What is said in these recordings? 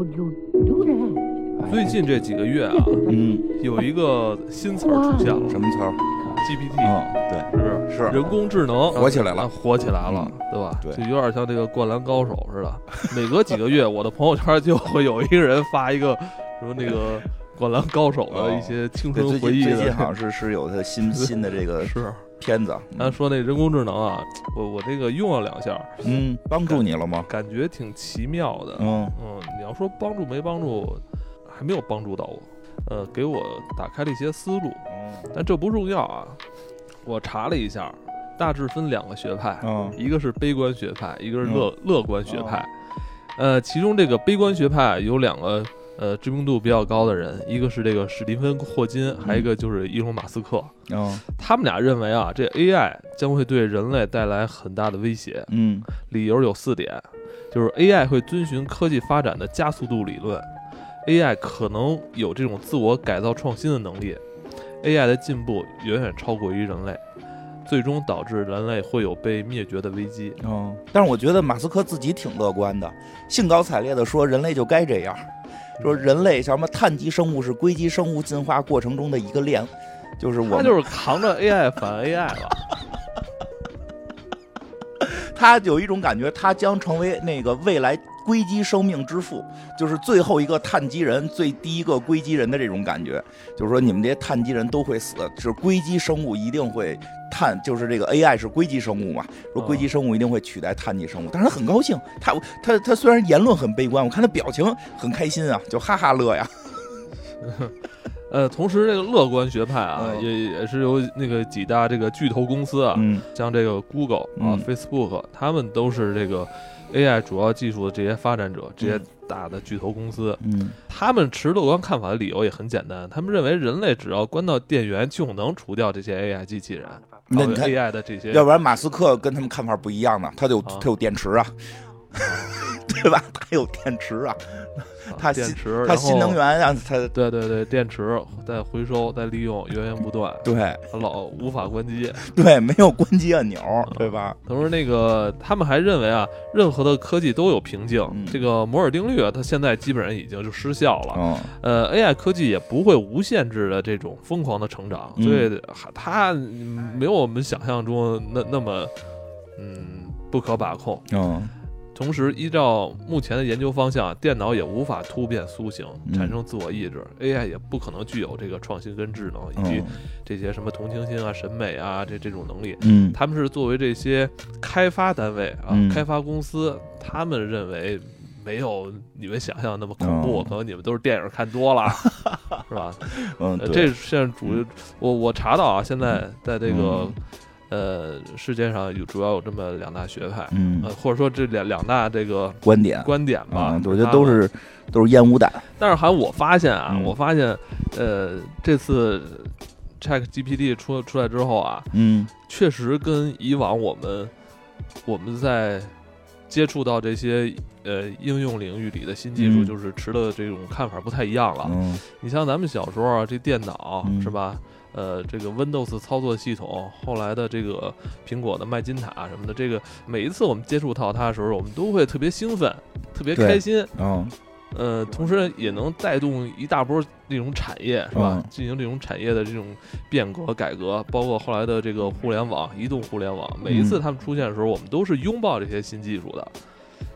could you do that? 最近这几个月啊，嗯，有一个新词儿出现了什么词儿？，GPT，嗯，对，是不是？是人工智能火起来了啊火起来了，对吧？对就有点像这个灌篮高手似的。每隔几个月，我的朋友圈就会有一个人发一个什么那个灌篮高手的一些青，春回忆最近最近的，好像是是有他新 新的这个是。片子，他说那人工智能啊，我我这个用了两下，嗯，帮助你了吗？感觉挺奇妙的。嗯嗯，你要说帮助没帮助，还没有帮助到我。呃，给我打开了一些思路，嗯但这不重要啊。我查了一下，大致分两个学派，嗯一个是悲观学派，一个是嗯乐、乐观学派。呃，其中这个悲观学派有两个呃知名度比较高的人，一个是这个史蒂芬霍金，还有一个就是伊隆马斯克。嗯他们俩认为啊，这 AI 将会对人类带来很大的威胁。嗯理由有四点，就是 AI 会遵循科技发展的加速度理论，AI 可能有这种自我改造创新的能力，AI 的进步远远超过于人类，最终导致人类会有被灭绝的危机。嗯，但是我觉得马斯克自己挺乐观的，兴高采烈地说人类就该这样，说人类像什么碳基生物是硅基生物进化过程中的一个链，就是我他就是扛着 AI 反 AI 了，他有一种感觉，他将成为那个未来硅基生命之父，就是最后一个碳基人，最第一个硅基人的这种感觉。就是说，你们这些碳基人都会死，是硅基生物一定会碳，就是这个 AI 是硅基生物嘛，说硅基生物一定会取代碳基生物。但是他很高兴，他他他虽然言论很悲观，我看他表情很开心啊，就哈哈乐呀。呃，同时这个乐观学派啊，嗯。也也是由那个几大这个巨头公司啊，嗯。像这个 Google 啊、嗯。Facebook，他们都是这个 AI 主要技术的这些发展者，这些嗯。大的巨头公司。嗯。他们持乐观看法的理由也很简单，他们认为人类只要关到电源就能除掉这些 AI 机器人，那 AI 的这些，要不然马斯克跟他们看法不一样呢，他有啊。他有电池啊，对吧？它有电池啊，它新电池，它新能源，源啊，它对对对，电池再回收再利用，源源不断，对老无法关机。对，没有关机按钮，对吧？同时，那个他们还认为啊，任何的科技都有瓶颈，嗯这个摩尔定律啊，它现在基本上已经就失效了。嗯呃，AI 科技也不会无限制的这种疯狂的成长，嗯所以它嗯没有我们想象中那那么嗯不可把控。嗯同时，依照目前的研究方向，电脑也无法突变苏醒，嗯产生自我意志、a i 也不可能具有这个创新跟智能，以及嗯这些什么同情心啊、审美啊这这种能力。嗯他们是作为这些开发单位啊、嗯开发公司，他们认为没有你们想象那么恐怖，哦可能你们都是电影看多了，是吧？嗯，这现在主我我查到啊，现在在这个、嗯呃世界上有主要有这么两大学派，嗯呃，或者说这两两大这个观点观点吧啊，，我觉得都是都是烟雾弹。但是还我发现啊，嗯我发现呃这次 Chat GPT 出出来之后啊，嗯确实跟以往我们我们在接触到这些呃应用领域里的新技术，嗯就是持的这种看法不太一样了。嗯你像咱们小时候啊，这电脑、嗯是吧？呃，这个 Windows 操作系统，后来的这个苹果的麦金塔什么的，这个每一次我们接触到它的时候，我们都会特别兴奋，特别开心。嗯呃，同时也能带动一大波这种产业，是吧？嗯进行这种产业的这种变革改革，包括后来的这个互联网、移动互联网，每一次嗯他们出现的时候，我们都是拥抱这些新技术的。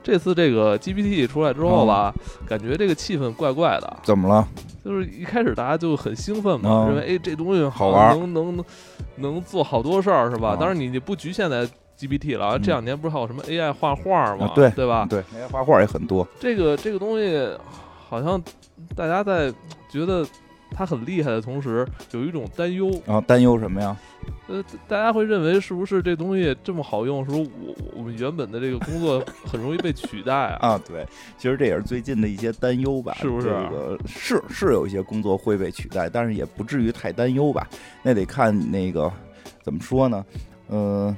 这次这个 GPT 出来之后吧，感觉这个气氛怪怪的，怎么了？就是一开始大家就很兴奋嘛，嗯认为哎这东西好玩能能能能做好多事儿，是吧？啊当然你你不局限在 GPT 了，嗯这两年不是还有什么 AI 画画嘛，对吧？对，，AI 画画也很多。这个这个东西好像大家在觉得它很厉害的同时，有一种担忧，啊担忧什么呀？呃，大家会认为是不是这东西这么好用，是不是我我们原本的这个工作 很容易被取代啊？啊，对，其实这也是最近的一些担忧吧，是不是这个是是有一些工作会被取代，但是也不至于太担忧吧。那得看那个怎么说呢？嗯、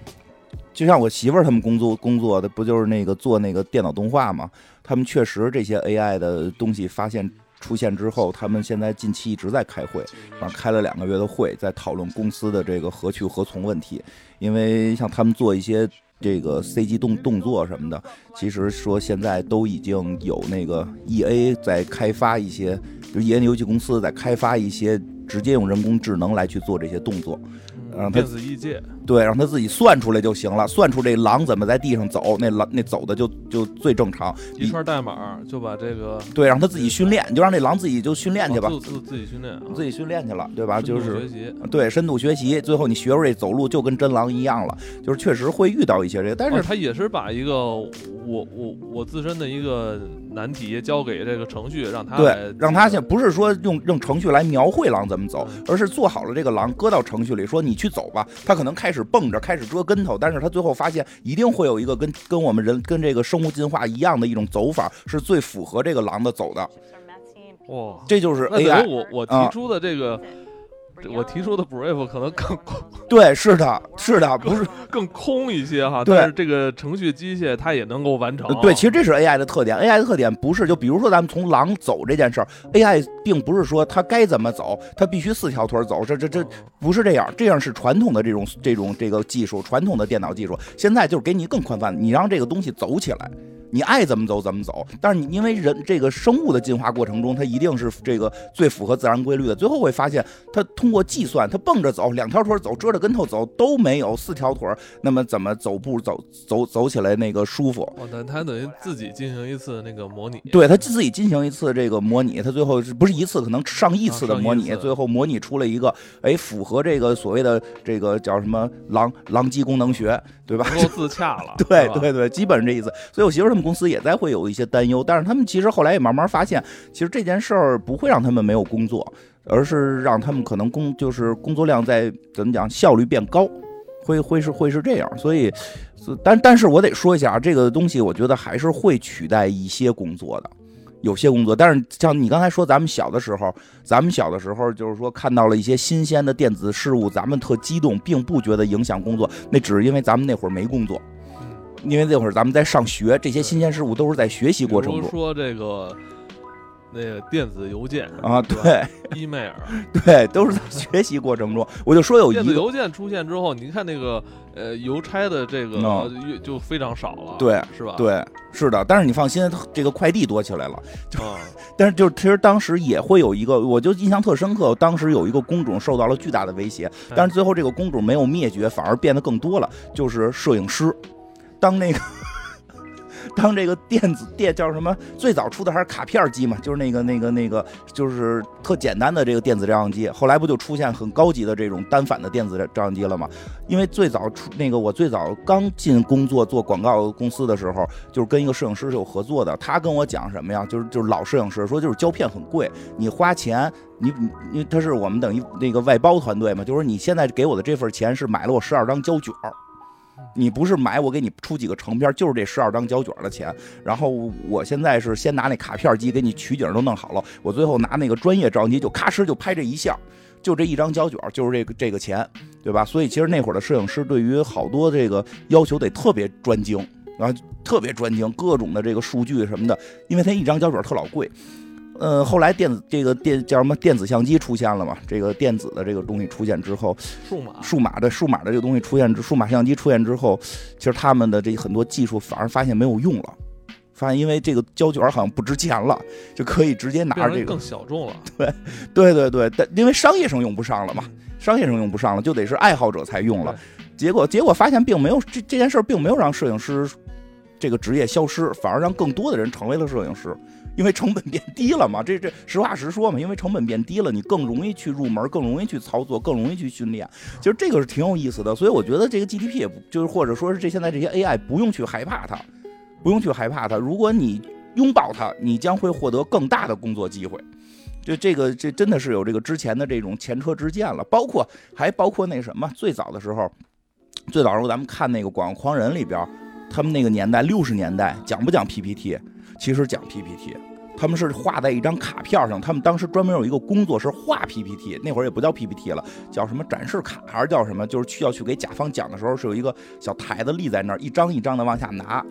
就像我媳妇儿他们工作工作的不就是那个做那个电脑动画嘛？他们确实这些 AI 的东西发现出现之后，他们现在近期一直在开会，然后开了两个月的会，在讨论公司的这个何去何从问题。因为像他们做一些这个 CG 动动作什么的，其实说现在都已经有那个 EA 在开发一些，就 EA 游戏公司在开发一些直接用人工智能来去做这些动作。让他电子异界，对，让他自己算出来就行了，算出这狼怎么在地上走，那狼那走的就就最正常。一串代码就把这个对，让他自己训练，就让这狼自己就训练去吧，自自自己训练，自己训练去了，对吧？就是学习，对，深度学习，最后你学出这走路就跟真狼一样了，就是确实会遇到一些这个，但是他也是把一个我我我自身的一个难题交给这个程序，让他对，让他先不是说用用程序来描绘狼怎么走，而是做好了这个狼，搁到程序里说你去。走吧，他可能开始蹦着，开始折跟头，但是他最后发现一定会有一个跟跟我们人跟这个生物进化一样的一种走法，是最符合这个狼的走的。哇，这就是 AI。我我提出的这个。我提出的 brief 可能更空对，是的，是的，不是更空一些哈。对，但是这个程序机械它也能够完成。对，其实这是 AI 的特点。AI 的特点不是就比如说咱们从狼走这件事儿，AI 并不是说它该怎么走，它必须四条腿走，这这这不是这样。这样是传统的这种这种这个技术，传统的电脑技术。现在就是给你更宽泛，你让这个东西走起来。你爱怎么走怎么走，但是你因为人这个生物的进化过程中，它一定是这个最符合自然规律的。最后会发现，它通过计算，它蹦着走，两条腿走，折着跟头走都没有四条腿，那么怎么走步走走走起来那个舒服？哦，那它等于自己进行一次那个模拟。对，它自己进行一次这个模拟，它最后不是一次，可能上亿次的模拟，最后模拟出了一个，哎，符合这个所谓的这个叫什么狼狼机功能学，对吧？能够自洽了。对对对，基本上这意思。所以我媳妇他们公司也在会。有一些担忧，但是他们其实后来也慢慢发现，其实这件事儿不会让他们没有工作，而是让他们可能工就是工作量在怎么讲效率变高，会会是会是这样。所以，但但是我得说一下啊，这个东西我觉得还是会取代一些工作的，有些工作。但是像你刚才说，咱们小的时候，咱们小的时候就是说看到了一些新鲜的电子事物，咱们特激动，并不觉得影响工作，那只是因为咱们那会儿没工作。因为那会儿咱们在上学，这些新鲜事物都是在学习过程中。说这个那个电子邮件啊，对，email，对，都是在 学习过程中。我就说有电子邮件出现之后，你看那个呃邮差的这个就非常少了，对，是吧？对，是的。但是你放心，这个快递多起来了。啊，但是就是其实当时也会有一个，我就印象特深刻。当时有一个工种受到了巨大的威胁，但是最后这个工种没有灭绝，反而变得更多了，就是摄影师。当那个，当这个电子电叫什么？最早出的还是卡片机嘛，就是那个那个那个，就是特简单的这个电子照相机。后来不就出现很高级的这种单反的电子照相机了吗？因为最早出那个，我最早刚进工作做广告公司的时候，就是跟一个摄影师是有合作的。他跟我讲什么呀？就是就是老摄影师说，就是胶片很贵，你花钱，你你他是我们等于那个外包团队嘛，就是你现在给我的这份钱是买了我十二张胶卷儿。你不是买我给你出几个成片，就是这十二张胶卷的钱。然后我现在是先拿那卡片机给你取景都弄好了，我最后拿那个专业照相机就咔哧就拍这一下，就这一张胶卷就是这个这个钱，对吧？所以其实那会儿的摄影师对于好多这个要求得特别专精，然后特别专精，各种的这个数据什么的，因为他一张胶卷特老贵。呃，后来电子这个电叫什么电子相机出现了嘛？这个电子的这个东西出现之后，数码数码的数码的这个东西出现之，数码相机出现之后，其实他们的这很多技术反而发现没有用了，发现因为这个胶卷好像不值钱了，就可以直接拿着这个更小众了。对对对对，但因为商业上用不上了嘛，商业上用不上了，就得是爱好者才用了。结果结果发现并没有这这件事并没有让摄影师这个职业消失，反而让更多的人成为了摄影师。因为成本变低了嘛，这这实话实说嘛，因为成本变低了，你更容易去入门，更容易去操作，更容易去训练。其实这个是挺有意思的，所以我觉得这个 GDP 也不就是或者说是这现在这些 AI 不用去害怕它，不用去害怕它。如果你拥抱它，你将会获得更大的工作机会。就这个这真的是有这个之前的这种前车之鉴了，包括还包括那什么最早的时候，最早时候咱们看那个《广告狂人》里边，他们那个年代六十年代讲不讲 PPT？其实讲 PPT，他们是画在一张卡片上，他们当时专门有一个工作是画 PPT，那会儿也不叫 PPT 了，叫什么展示卡还是叫什么？就是去要去给甲方讲的时候，是有一个小台子立在那儿，一张一张的往下拿。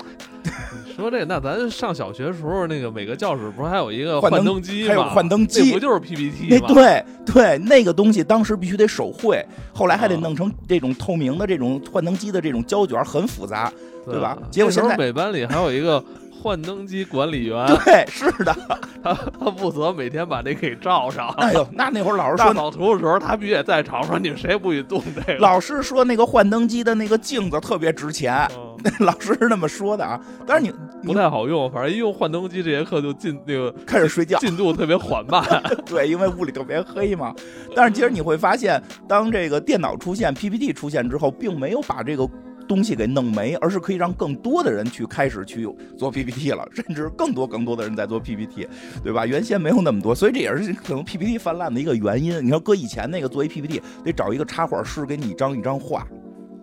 说这，那咱上小学时候那个每个教室不是还有一个幻灯灯机吗？还有幻灯机那不就是 PPT 吗？对对，那个东西当时必须得手绘，后来还得啊弄成这种透明的这种幻灯机的这种胶卷，很复杂。对吧结果现在每班里还有一个幻灯机管理员，对，是的。他他负责每天把这给照上。哎呦，那那会儿老师大说，扫除的时候，他必须也在场，说你们谁也不许动这个。老师说那个幻灯机的那个镜子特别值钱，嗯 老师是那么说的啊。但是你不太好用，反正一用幻灯机，这节课就进那个开始睡觉，进度特别缓慢。对，因为屋里特别黑嘛。但是其实你会发现，当这个电脑出现、PPT 出现之后，并没有把这个东西给弄没，而是可以让更多的人去开始去做 PPT 了，甚至更多更多的人在做 PPT，对吧？原先没有那么多，所以这也是可能 PPT 泛滥的一个原因。你说搁以前那个做一 PPT，得找一个插画师给你一张一张画，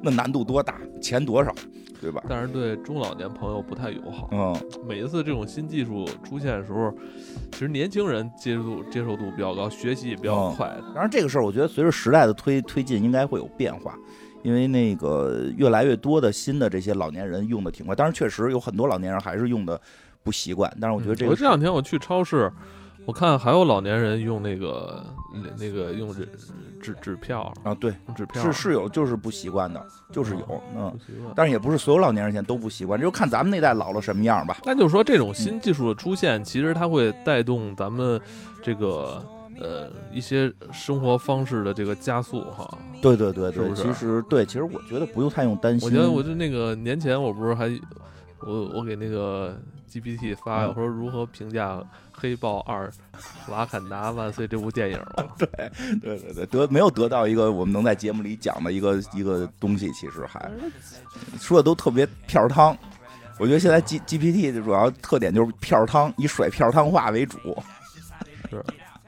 那难度多大，钱多少，对吧？但是对中老年朋友不太友好。嗯，每一次这种新技术出现的时候，其实年轻人接受度接受度比较高，学习也比较嗯快。当然，这个事儿我觉得随着时代的推推进，应该会有变化，因为那个越来越多的新的这些老年人用的挺快。当然，确实有很多老年人还是用的不习惯，但是我觉得这个嗯我这两天我去超市，我看还有老年人用那个那个用纸纸纸票，啊，对，用纸票是是有就是不习惯的，就是有，嗯。但是也不是所有老年人现在都不习惯，这就看咱们那代老了什么样吧。那就是说，这种新技术的出现，其实它会带动咱们这个呃一些生活方式的这个加速哈。对对对对，是是其实对，其实我觉得不用太用担心。我觉得我就那个年前我不是还我我给那个 GPT 发，嗯我说如何评价《黑豹二：瓦坎达万岁》这部电影吗？对对对，得没有得到一个我们能在节目里讲的一个一个东西，其实还说的都特别片儿汤。我觉得现在 G GPT 的主要特点就是片儿汤，以甩片儿汤话为主。是，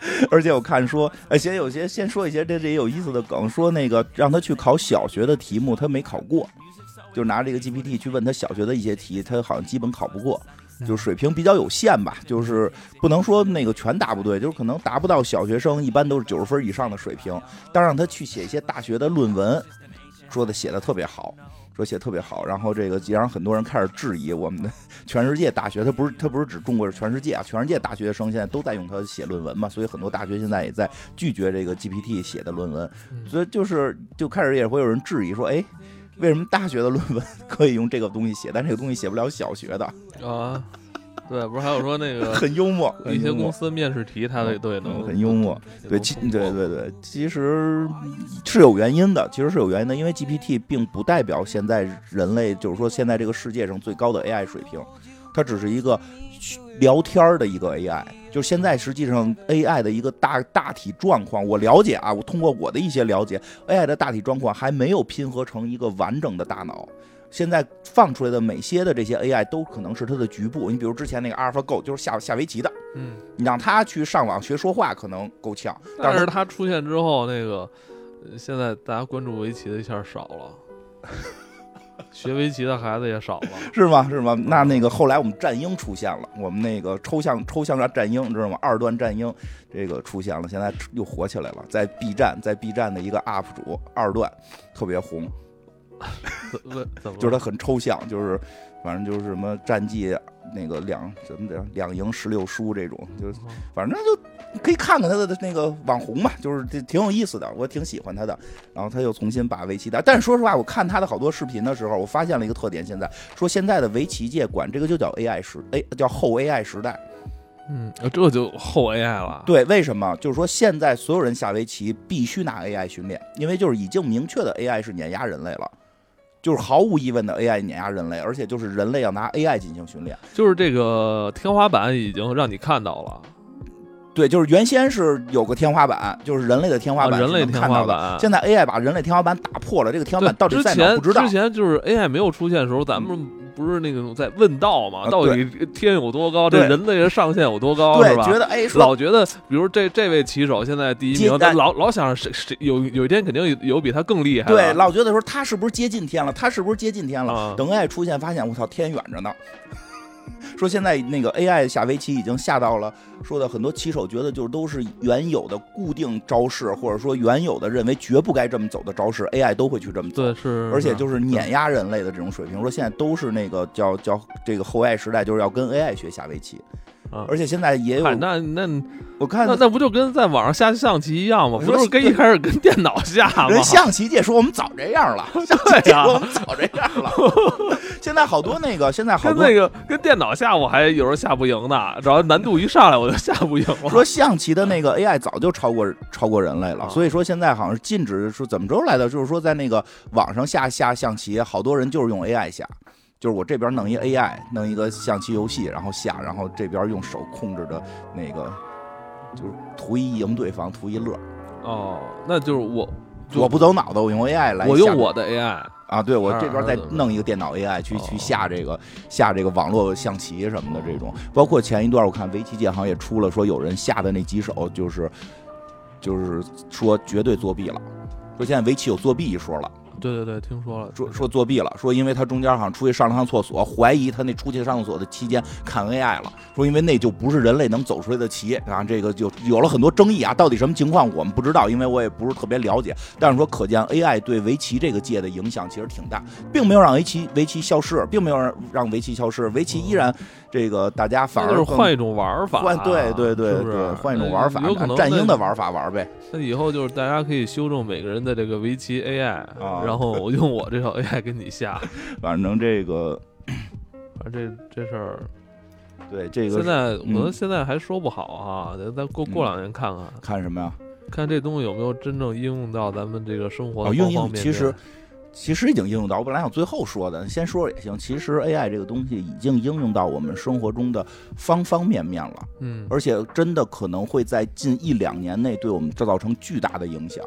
而且我看说，而且有些先说一些这这也有意思的梗，说那个让他去考小学的题目，他没考过，就拿这个 GPT 去问他小学的一些题，他好像基本考不过。就水平比较有限吧，就是不能说那个全答不对，就是可能达不到小学生一般都是九十分以上的水平。但让他去写一些大学的论文，说的写的特别好，说写得特别好。然后这个也让很多人开始质疑我们的全世界大学，他不是他不是指中国，是全世界啊，全世界大学生现在都在用它写论文嘛，所以很多大学现在也在拒绝这个 GPT 写的论文。嗯所以就是就开始也会有人质疑说，哎。为什么大学的论文 可以用这个东西写，但这个东西写不了小学的？啊，对，不是还有说那个很幽默，一些公司面试题，他都都也能嗯很幽默。对，其其对对对，其实是有原因的，其实是有原因的，因为 GPT 并不代表现在人类，就是说现在这个世界上最高的 AI 水平，它只是一个聊天儿的一个 AI。就是现在实际上 AI 的一个大大体状况，我了解啊，我通过我的一些了解，AI 的大体状况还没有拼合成一个完整的大脑。现在放出来的每些的这些 AI 都可能是它的局部，你比如之前那个 AlphaGo 就是下下围棋的，嗯，你让他去上网学说话可能够呛，但是它出现之后，那个呃现在大家关注围棋的一下少了，学围棋的孩子也少了。是吗？是吗？那那个后来我们战鹰出现了，我们那个抽象抽象战战鹰，知道吗？二段战鹰这个出现了，现在又火起来了，在 B 站，在 B 站的一个 UP 主二段特别红，就是他很抽象，就是反正就是什么战绩那个两怎么讲两赢十六输这种，就是反正就可以看看他的那个网红嘛，就是这挺有意思的，我挺喜欢他的。然后他又重新把围棋打，但是说实话，我看他的好多视频的时候，我发现了一个特点，现在说现在的围棋界管这个就叫 AI 时，哎，叫后 AI 时代。嗯，这就后 AI 了。对，为什么？就是说现在所有人下围棋必须拿 AI 训练，因为就是已经明确的 AI 是碾压人类了。就是毫无疑问的 AI 碾压人类，而且就是人类要拿 AI 进行训练。就是这个天花板已经让你看到了，对，就是原先是有个天花板，就是人类的天花板、啊人类天花。板。现在 AI 把人类天花板打破了，这个天花板到底在哪不知道之。前就是 AI 没有出现的时候，咱们不是那种在问道嘛？啊到底天有多高？这人类的上限有多高？是对，吧？觉得哎，老觉得，比如这这位棋手现在第一名，但老老想着谁谁有有一天肯定有有比他更厉害。对，老觉得说他是不是接近天了？他是不是接近天了？啊等 AI 出现，发现我操，天远着呢。说现在那个 AI 下围棋已经下到了，说的很多棋手觉得就是都是原有的固定招式，或者说原有的认为绝不该这么走的招式，AI 都会去这么走。对，是，而且就是碾压人类的这种水平。说现在都是那个叫叫这个后 AI 时代，就是要跟 AI 学下围棋。啊而且现在也有，那那我看那那不就跟在网上下象棋一样吗？不是跟一开始跟电脑下吗？人象棋界说我们早这样了，象棋界说我们早这样了。现在好多那个，现在好多跟那个跟电脑下我还有时候下不赢呢，只要难度一上来我就下不赢了。说象棋的那个 AI 早就超过超过人类了，啊所以说现在好像是禁止是怎么着来的，就是说在那个网上下下象棋，好多人就是用 AI 下。就是我这边弄一 AI，弄一个象棋游戏，然后下，然后这边用手控制着那个，就是图一赢对方，图一乐。哦，那就是我就我不走脑子，我用 AI 来下。我用我的 AI 啊，对我这边再啊弄一个电脑 AI 去哦去下这个下这个网络象棋什么的这种，包括前一段我看围棋界好像也出了说有人下的那几手就是就是说绝对作弊了，说现在围棋有作弊一说了，对对对，听说了，说说作弊了，说因为他中间好像出去上了趟厕所，怀疑他那出去上厕所的期间看 AI 了，说因为那就不是人类能走出来的棋啊，这个就有了很多争议啊，到底什么情况我们不知道，因为我也不是特别了解，但是说可见 AI 对围棋这个界的影响其实挺大，并没有让围棋围棋消失，并没有让让围棋消失，围棋依然这个大家反那就是而换一种玩法，换对对对是不是对，换一种玩法，有可能战鹰的玩法玩呗，那以后就是大家可以修正每个人的这个围棋 AI，、啊然后我用我这套 AI 跟你下，反正这个反正这这事儿对这个现在可能嗯现在还说不好啊，得再过过两年看看，看什么呀？看这东西有没有真正应用到咱们这个生活的哦，方方面面。用其实其实已经应用到，我本来想最后说的，先说也行。其实 AI 这个东西已经应用到我们生活中的方方面面了，嗯，而且真的可能会在近一两年内对我们造成巨大的影响。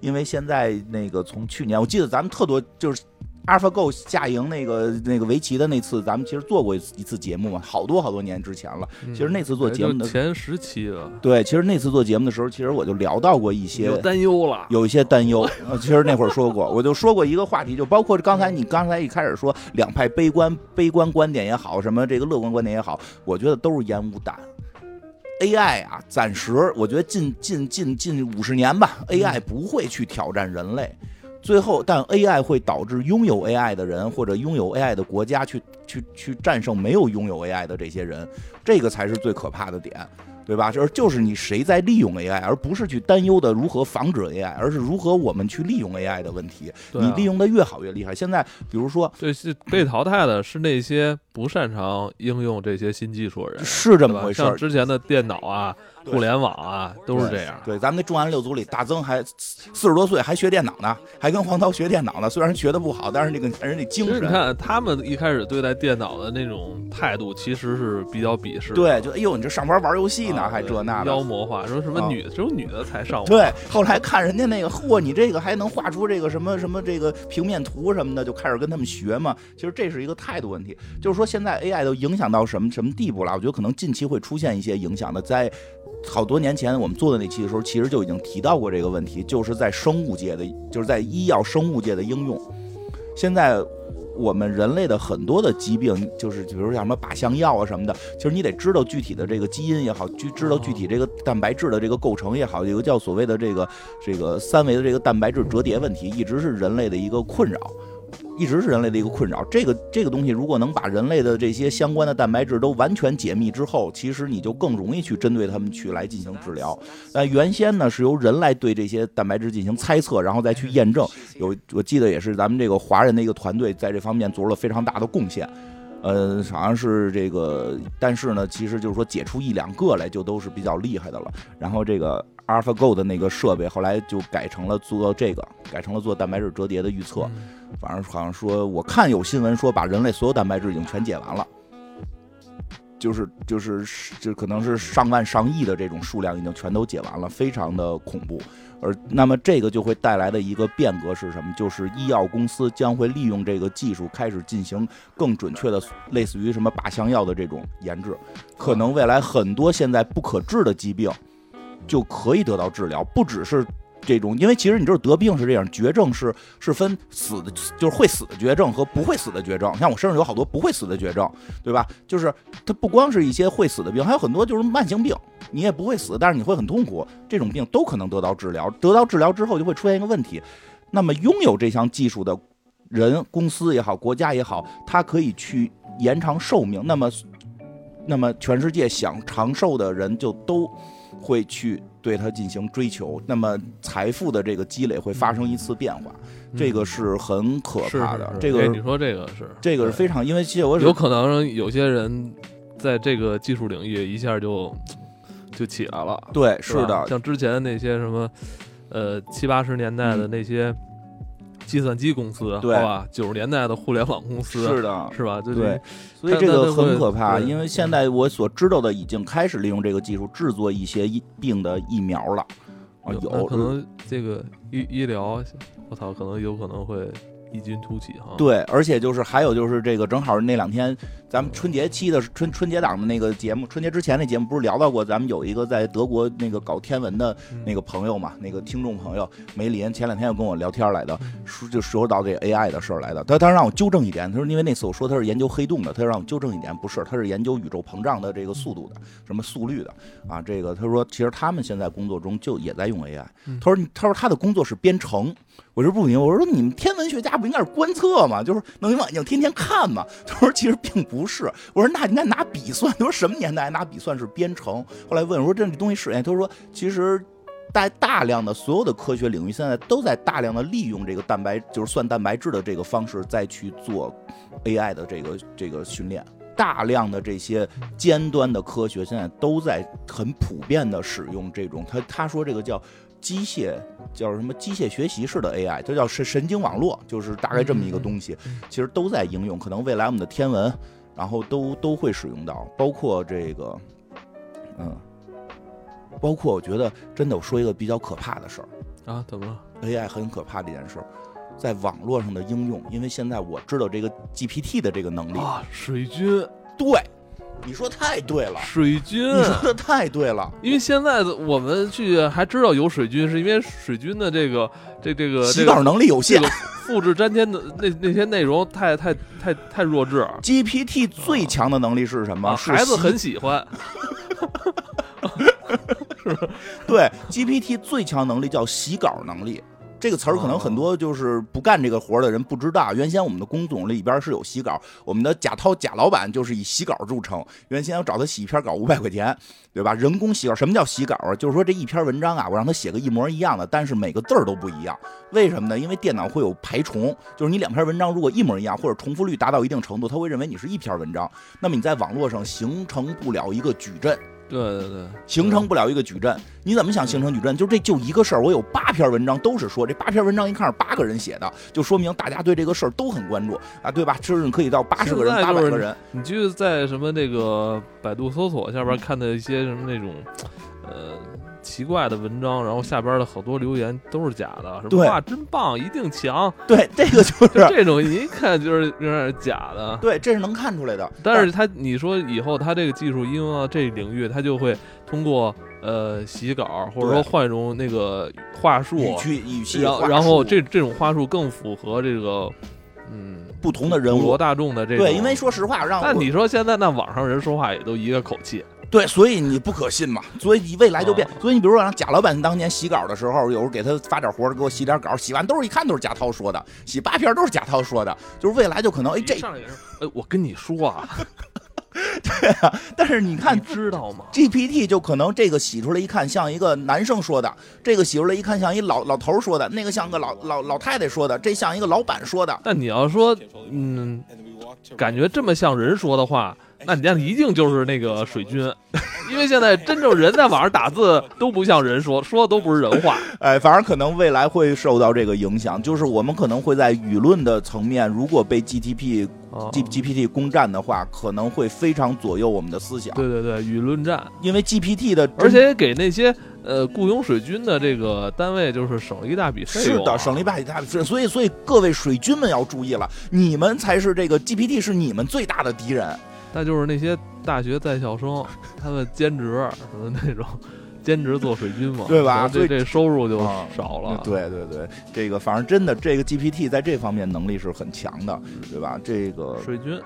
因为现在那个从去年，我记得咱们特多就是。AlphaGo 下赢那个那个围棋的那次，咱们其实做过一次节目嘛，好多好多年之前了。嗯其实那次做节目的前十期了，对，其实那次做节目的时候，其实我就聊到过一些有担忧了。有一些担忧。呃，其实那会儿说过，我就说过一个话题，就包括刚才你刚才一开始说两派悲观悲观观点也好，什么这个乐观观点也好，我觉得都是烟雾弹。AI 啊，暂时我觉得近近近近五十年吧，AI 不会去挑战人类。最后，但 AI 会导致拥有 AI 的人或者拥有 AI 的国家去去去战胜没有拥有 AI 的这些人，这个才是最可怕的点。对吧？就是就是你谁在利用 AI，而不是去担忧的如何防止 AI，而是如何我们去利用 AI 的问题。啊你利用的越好越厉害。现在比如说对，是被淘汰的是那些不擅长应用这些新技术的人，是这么回事儿，像之前的电脑啊、对互联网啊，都是这样。对，咱们那重案六组里，大曾还四十多岁还学电脑呢，还跟黄涛学电脑呢。虽然学的不好，但是那个人那精神。你看，他们一开始对待电脑的那种态度，其实是比较鄙视。对，就哎呦，你这上班玩游戏呢，啊还这那的。妖魔化，说什么啊女的，只有女的才上网。对，后来看人家那个，嚯，你这个还能画出这个什么什么这个平面图什么的，就开始跟他们学嘛。其实这是一个态度问题，就是说现在 AI 都影响到什么什么地步了？我觉得可能近期会出现一些影响的。在好多年前我们做的那期的时候，其实就已经提到过这个问题，就是在生物界的，就是在医药生物界的应用。现在我们人类的很多的疾病，就是比如像什么靶向药啊什么的，其实你得知道具体的这个基因也好，具知道具体这个蛋白质的这个构成也好，有个叫所谓的这个这个三维的这个蛋白质折叠问题，一直是人类的一个困扰。一直是人类的一个困扰。这个这个东西，如果能把人类的这些相关的蛋白质都完全解密之后，其实你就更容易去针对他们去来进行治疗。但原先呢，是由人来对这些蛋白质进行猜测，然后再去验证。有我记得也是咱们这个华人的一个团队在这方面做出了非常大的贡献。呃，好像是这个，但是呢，其实就是说解出一两个来就都是比较厉害的了。然后这个 AlphaGo 的那个设备后来就改成了做这个，改成了做蛋白质折叠的预测。嗯反正好像说，我看有新闻说把人类所有蛋白质已经全解完了，就是就是就可能是上万上亿的这种数量已经全都解完了，非常的恐怖。而那么这个就会带来的一个变革是什么？就是医药公司将会利用这个技术开始进行更准确的，类似于什么靶向药的这种研制，可能未来很多现在不可治的疾病就可以得到治疗，不只是这种，因为其实你知道得病是这样，绝症是是分死的，就是会死的绝症和不会死的绝症。像我身上有好多不会死的绝症，对吧？就是它不光是一些会死的病，还有很多就是慢性病，你也不会死，但是你会很痛苦，这种病都可能得到治疗。得到治疗之后就会出现一个问题，那么拥有这项技术的人、公司也好，国家也好，它可以去延长寿命。那么，那么全世界想长寿的人就都会去对它进行追求，那么财富的这个积累会发生一次变化，这个是很可怕的。是是这个哎你说这个是这个是非常，因为其实我有可能有些人在这个技术领域一下就就起来了。对是的，像之前那些什么，呃，七八十年代的那些计算机公司，对吧，九十年代的互联网公司，是的，是吧？对对，所以这个很可怕。因为现在我所知道的，已经开始利用这个技术制作一些疫病的疫苗了。啊，有可能这个医医疗，我操，可能有可能会异军突起哈。对，而且就是还有就是这个，正好那两天咱们春节期的春春节档的那个节目，春节之前那节目不是聊到过，咱们有一个在德国那个搞天文的嗯那个朋友嘛，那个听众朋友梅林，前两天又跟我聊天来的，嗯说就说到这 AI 的事儿来的。他他让我纠正一点，他说因为那次我说他是研究黑洞的，他让我纠正一点，不是，他是研究宇宙膨胀的这个速度的，什么速率的啊。这个他说其实他们现在工作中就也在用 AI。嗯他说他说他的工作是编程。我就不明，我说你们天文学家不应该是观测吗？就是弄一望远镜天天看吗。他说其实并不是。我说那应该拿笔算。他说什么年代拿笔算是编程？后来问我说这东西是哎？他说其实在大量的所有的科学领域，现在都在大量的利用这个蛋白，就是算蛋白质的这个方式再去做 AI 的这个这个训练。大量的这些尖端的科学现在都在很普遍的使用这种，他他说这个叫机械叫什么机械学习式的 AI，这叫神神经网络，就是大概这么一个东西，其实都在应用，可能未来我们的天文，然后都都会使用到，包括这个，嗯，包括我觉得真的我说一个比较可怕的事儿啊，怎么了？，AI 很可怕这件事儿。在网络上的应用，因为现在我知道这个 GPT 的这个能力，啊，水军，对，你说太对了，水军。你说的太对了，因为现在我们去还知道有水军，是因为水军的这个这这个洗稿能力有限这个。复制粘贴的那那些内容太太太太弱智，GPT 最强的能力是什么？啊，孩子很喜欢。是对 GPT 最强能力叫洗稿能力。这个词儿可能哦很多就是不干这个活儿的人不知道。原先我们的工总里边是有洗稿，我们的贾涛贾老板就是以洗稿著称。原先我找他洗一篇稿五百块钱，对吧？人工洗稿，什么叫洗稿啊？就是说这一篇文章啊，我让他写个一模一样的，但是每个字儿都不一样。为什么呢？因为电脑会有排重，就是你两篇文章如果一模一样，或者重复率达到一定程度，他会认为你是一篇文章。那么你在网络上形成不了一个矩阵。对对对，形成不了一个矩阵。你怎么想形成矩阵？就这就一个事儿，我有八篇文章都是说这八篇文章一看是八个人写的，就说明大家对这个事儿都很关注啊，对吧？甚至可以到八十个人、八百个人。你就在什么那个百度搜索下边看的一些什么那种，呃。奇怪的文章，然后下边的好多留言都是假的，什么哇真棒，一定强，对，这个就。是 这种你一看就是有点假的。对，这是能看出来的。但是他你说以后他这个技术应用到这领域，他就会通过呃洗稿，或者说换一种那个话术，语气、语气，然后然后这这种话术更符合这个嗯不同的人物。普罗大众的这种。对，因为说实话，让我但你说现在那网上人说话也都一个口气，对，所以你不可信嘛，所以你未来就变。啊所以你比如说让贾老板当年洗稿的时候，有时候给他发点活，给我洗点稿，洗完都是一看都是贾涛说的，洗八篇都是贾涛说的，就是未来就可能哎这，上来也是，哎，我跟你说啊，但是你看你知道吗？GPT 就可能这个洗出来一看像一个男生说的，这个洗出来一看像一老老头儿说的，那个像个老老老太太说的，这像一个老板说的。但你要说，嗯，感觉这么像人说的话，那你那一定就是那个水军，因为现在真正人在网上打字都不像人说，说的都不是人话。哎，反正可能未来会受到这个影响，就是我们可能会在舆论的层面，如果被 GTP 啊 G GPT 攻占的话，可能会非常左右我们的思想。对对对，舆论战，因为 GPT 的，而且也给那些呃雇佣水军的这个单位就是省了一大笔费用、啊。是的，省了一大笔大笔费，所以所以各位水军们要注意了，你们才是这个 GPT 是你们最大的敌人。那就是那些大学在校生，他们兼职什么那种，兼职做水军嘛，对吧所以这这收入就啊少了。对对对，这个反正真的，这个 GPT 在这方面能力是很强的，对吧？这个水军，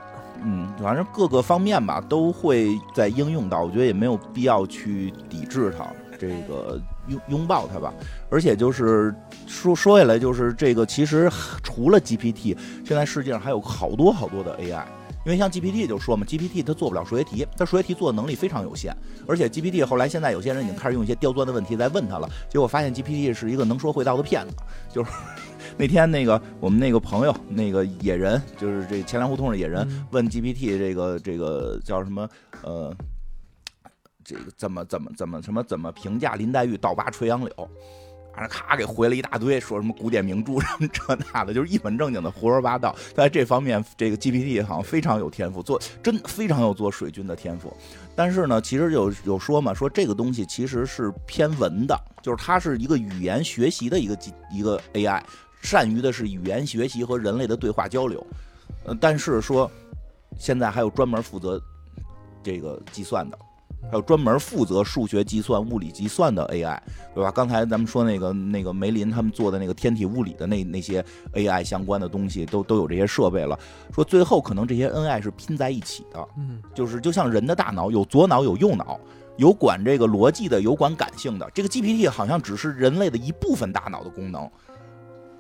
嗯，反正各个方面吧都会在应用到，我觉得也没有必要去抵制它，这个拥拥抱它吧。而且就是说说下来，就是这个其实除了 GPT，现在世界上还有好多好多的 AI。因为像 GPT 就说嘛，GPT 它做不了数学题，它数学题做的能力非常有限，而且 GPT 后来现在有些人已经开始用一些刁钻的问题在问他了，结果发现 GPT 是一个能说会道的骗子，就是那天那个我们那个朋友那个野人，就是这钱粮胡同的野人，嗯。问 GPT 这个这个叫什么呃，这个怎么怎么怎么什么怎么评价林黛玉倒拔垂杨柳，反正咔给回了一大堆，说什么古典名著什么这那的，就是一本正经的胡说八道。在这方面，这个 GPT 好像非常有天赋，做真非常有做水军的天赋。但是呢，其实有有说嘛，说这个东西其实是偏文的，就是它是一个语言学习的一个一个 AI，善于的是语言学习和人类的对话交流。呃，但是说现在还有专门负责这个计算的，还有专门负责数学计算、物理计算的 AI，对吧？刚才咱们说那个那个梅林他们做的那个天体物理的那那些 AI 相关的东西，都都有这些设备了。说最后可能这些 NI 是拼在一起的，嗯，就是就像人的大脑有左脑有右脑，有管这个逻辑的，有管感性的。这个 GPT 好像只是人类的一部分大脑的功能。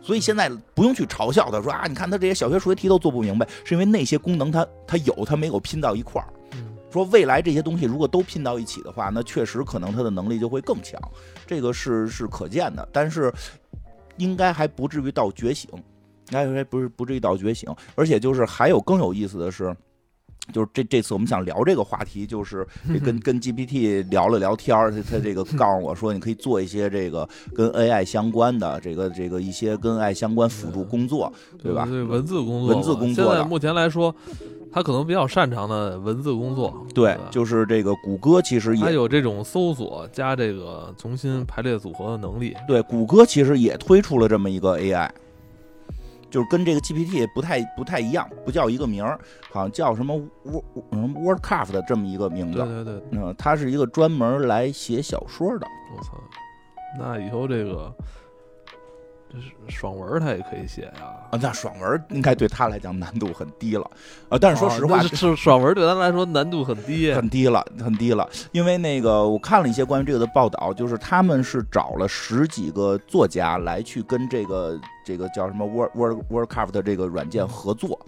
所以现在不用去嘲笑他，说啊，你看他这些小学数学题都做不明白，是因为那些功能他他有，他没有拼到一块儿。嗯说未来这些东西如果都拼到一起的话，那确实可能它的能力就会更强，这个是是可见的。但是应该还不至于到觉醒，应该还不是不至于到觉醒。而且就是还有更有意思的是。就是这这次我们想聊这个话题，就是跟 跟 GPT 聊了聊天儿，他他这个告诉我说，你可以做一些这个跟 AI 相关的这个这个一些跟 AI 相关辅助工作，对吧？对文字工作，文字工作的现在目前来说，他可能比较擅长的文字工作，对，就是这个谷歌其实也他有这种搜索加这个重新排列组合的能力。对，谷歌其实也推出了这么一个 AI，就是跟这个 GPT 不太不太一样，不叫一个名儿，好像叫什么 Word 什么 WordCraft 的这么一个名字。对对对，嗯，它是一个专门来写小说的。我操，那以后这个爽文他也可以写呀。啊，那爽文应该对他来讲难度很低了啊。但是说实话，哦那是爽文对他来说难度很低。很低了，很低了。因为那个我看了一些关于这个的报道，就是他们是找了十几个作家来去跟这个这个叫什么 Word Word WordCraft 这个软件合作。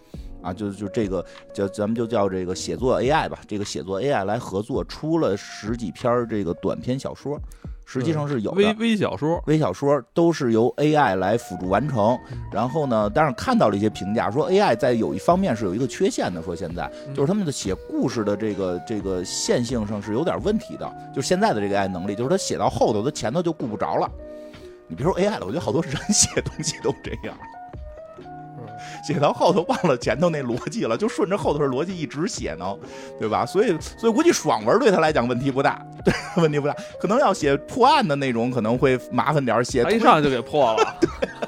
啊，就就这个叫咱们就叫这个写作 AI 吧，这个写作 AI 来合作出了十几篇这个短篇小说，实际上是有的。微微小说，微小说都是由 AI 来辅助完成嗯。然后呢，但是看到了一些评价，说 AI 在有一方面是有一个缺陷的，说现在嗯就是他们的写故事的这个这个线性上是有点问题的。就是现在的这个 AI 能力，就是他写到后头，他前头就顾不着了。你别说 AI 了，我觉得好多人写东西都这样。写到后头忘了前头那逻辑了，就顺着后头的逻辑一直写呢，对吧？所以，所以估计爽文对他来讲问题不大，对，问题不大。可能要写破案的那种，可能会麻烦点；写他一上来就给破了，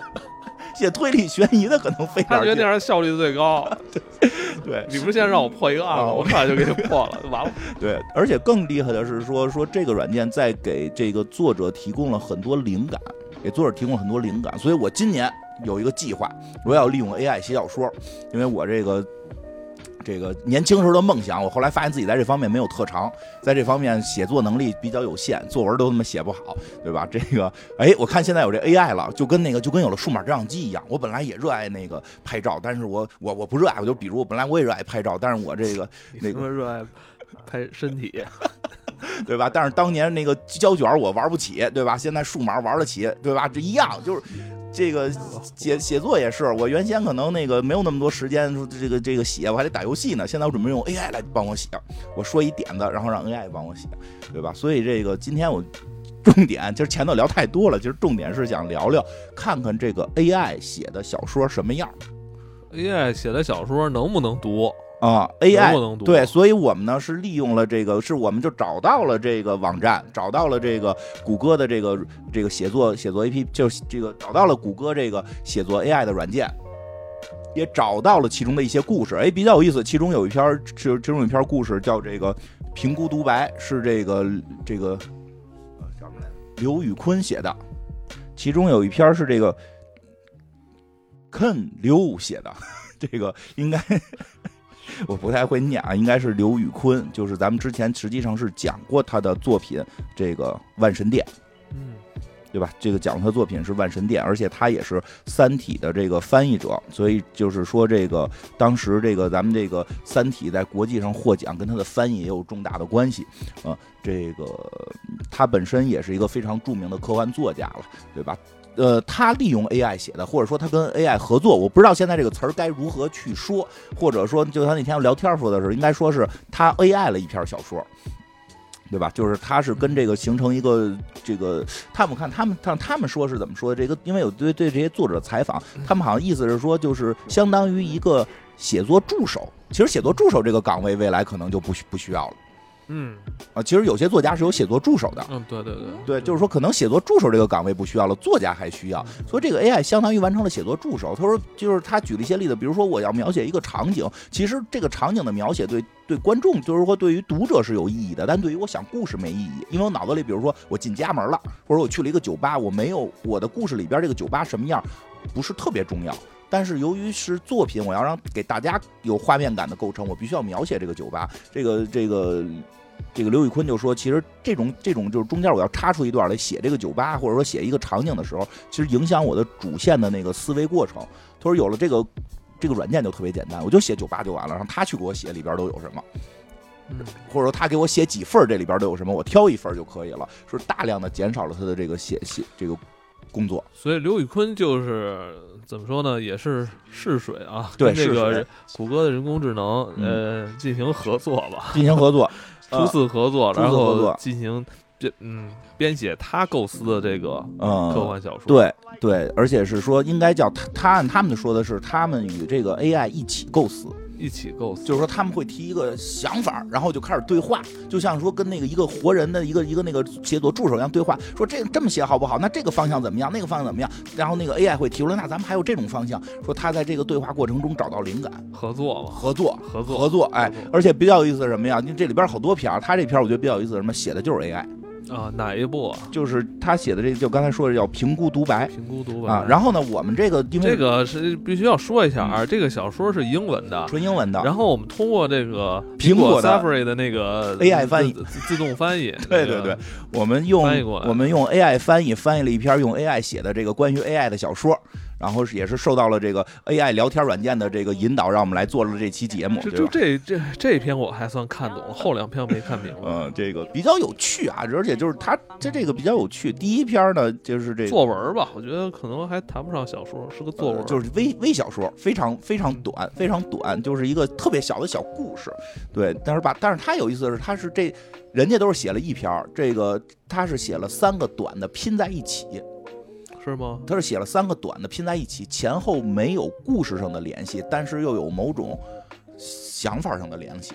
写推理悬疑的可能费点他觉得那。样效率最高。对 你不是先让我破一个案子，啊我上来就给你破了，完了。对，而且更厉害的是说说这个软件在给这个作者提供了很多灵感，给作者提供了很多灵感。所以我今年有一个计划，我要利用 AI 写小说，因为我这个。这个年轻时候的梦想，我后来发现自己在这方面没有特长，在这方面写作能力比较有限，作文都他妈写不好，对吧？这个，哎，我看现在有这 AI 了，就跟那个就跟有了数码照相机一样。我本来也热爱那个拍照，但是我我我不热爱，我就比如我本来我也热爱拍照，但是我这个那个热爱拍身体，对吧？但是当年那个胶卷我玩不起，对吧？现在数码玩得起，对吧？这一样，就是这个写写作也是，我原先可能那个没有那么多时间，这个这个写，我还得打游戏呢。现在我准备用 AI 来帮我写，我说一点子，然后让 AI 帮我写，对吧？所以这个今天我重点，其实前头聊太多了，其实重点是想聊聊，看看这个 AI 写的小说什么样 AI 写的小说能不能读？啊能？AI？对，所以我们呢是利用了这个，是我们就找到了这个网站，找到了这个谷歌的这个这个写作写作 APP，就是这个找到了谷歌这个写作 AI 的软件，也找到了其中的一些故事，哎，比较有意思。其中有一篇儿，其其中有一篇故事叫这个评估独白，是这个这个呃叫刘宇坤写的，其中有一篇是这个 Ken 刘写的，这个应该我不太会念啊，应该是刘宇坤，就是咱们之前实际上是讲过他的作品，这个《万神殿》。嗯，对吧？这个讲他作品是《万神殿》，而且他也是《三体》的这个翻译者，所以就是说，这个当时这个咱们这个《三体》在国际上获奖，跟他的翻译也有重大的关系啊。这个他本身也是一个非常著名的科幻作家了，对吧？呃，他利用 AI 写的，或者说他跟 AI 合作，我不知道现在这个词儿该如何去说，或者说就他那天聊天说的时候，应该说是他 AI 了一篇小说。对吧？就是他是跟这个形成一个这个，他们看他们看他们说是怎么说的？这个因为有对对这些作者采访，他们好像意思是说，就是相当于一个写作助手。其实写作助手这个岗位未来可能就不需不需要了。嗯啊，其实有些作家是有写作助手的。嗯，对对对对，就是说可能写作助手这个岗位不需要了，作家还需要。所以这个 AI 相当于完成了写作助手。他说，就是他举了一些例子，比如说我要描写一个场景，其实这个场景的描写对对观众，就是说对于读者是有意义的，但对于我想故事没意义，因为我脑子里，比如说我进家门了，或者我去了一个酒吧，我没有我的故事里边这个酒吧什么样，不是特别重要。但是由于是作品，我要让给大家有画面感的构成，我必须要描写这个酒吧，这个这个。这个刘宇坤就说，其实这种这种就是中间我要插出一段来写这个酒吧，或者说写一个场景的时候，其实影响我的主线的那个思维过程。他说有了这个这个软件就特别简单，我就写酒吧就完了，让他去给我写里边都有什么，嗯，或者说他给我写几份这里边都有什么，我挑一份就可以了，是大量的减少了他的这个写写这个工作。所以刘宇坤就是怎么说呢，也是试水啊，对，这个谷歌的人工智能呃进行合作吧，进行合作。初次合作，然后进行编嗯编写他构思的这个科幻小说。对对，而且是说应该叫他他按他们说的是他们与这个 AI 一起构思。一起构思，就是说他们会提一个想法，然后就开始对话，就像说跟那个一个活人的一个一个那个写作助手一样对话，说这这么写好不好？那这个方向怎么样？那个方向怎么样？然后那个 AI 会提出来，那咱们还有这种方向，说他在这个对话过程中找到灵感，合作嘛，合作，合作，合作，哎，而且比较有意思是什么呀？因为这里边好多篇，他这篇我觉得比较有意思，什么写的就是 AI。啊，哪一部？就是他写的这，就刚才说的叫评估独白，评估独白啊。然后呢，我们这个因为这个是必须要说一下啊，这个小说是英文的，纯英文的。然后我们通过这个苹果 Safari 的那个 AI 翻译，自动翻译。对对对，我们用我们用 AI 翻译翻译了一篇用 AI 写的这个关于 AI 的小说。然后也是受到了这个 AI 聊天软件的这个引导，让我们来做了这期节目。就就这这这篇我还算看懂了，后两篇没看明白。嗯，这个比较有趣啊，而且就是它这这个比较有趣。第一篇呢就是这作文吧，我觉得可能还谈不上小说，是个作文，就是微微小说，非常非常短，非常短，就是一个特别小的小故事。对，但是吧，但是它有意思的是，它是这人家都是写了一篇，这个他是写了三个短的拼在一起。是吗？他是写了三个短的拼在一起，前后没有故事上的联系，但是又有某种想法上的联系。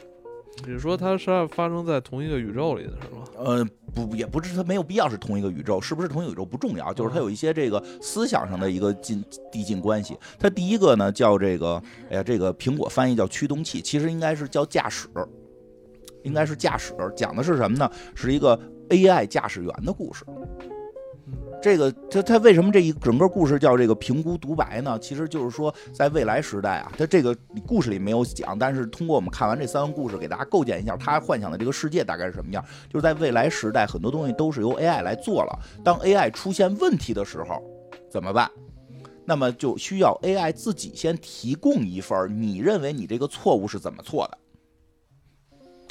你说它是发生在同一个宇宙里的是吗？呃，不，也不是，它没有必要是同一个宇宙，是不是同一个宇宙不重要，就是它有一些这个思想上的一个进递进关系。它第一个呢叫这个，哎呀，这个苹果翻译叫驱动器，其实应该是叫驾驶，应该是驾驶，讲的是什么呢？是一个 AI 驾驶员的故事。这个他他为什么这一整个故事叫这个评估独白呢？其实就是说，在未来时代啊，他这个故事里没有讲，但是通过我们看完这三个故事，给大家构建一下他幻想的这个世界大概是什么样。就是在未来时代，很多东西都是由 AI 来做了。当 AI 出现问题的时候，怎么办？那么就需要 AI 自己先提供一份你认为你这个错误是怎么错的。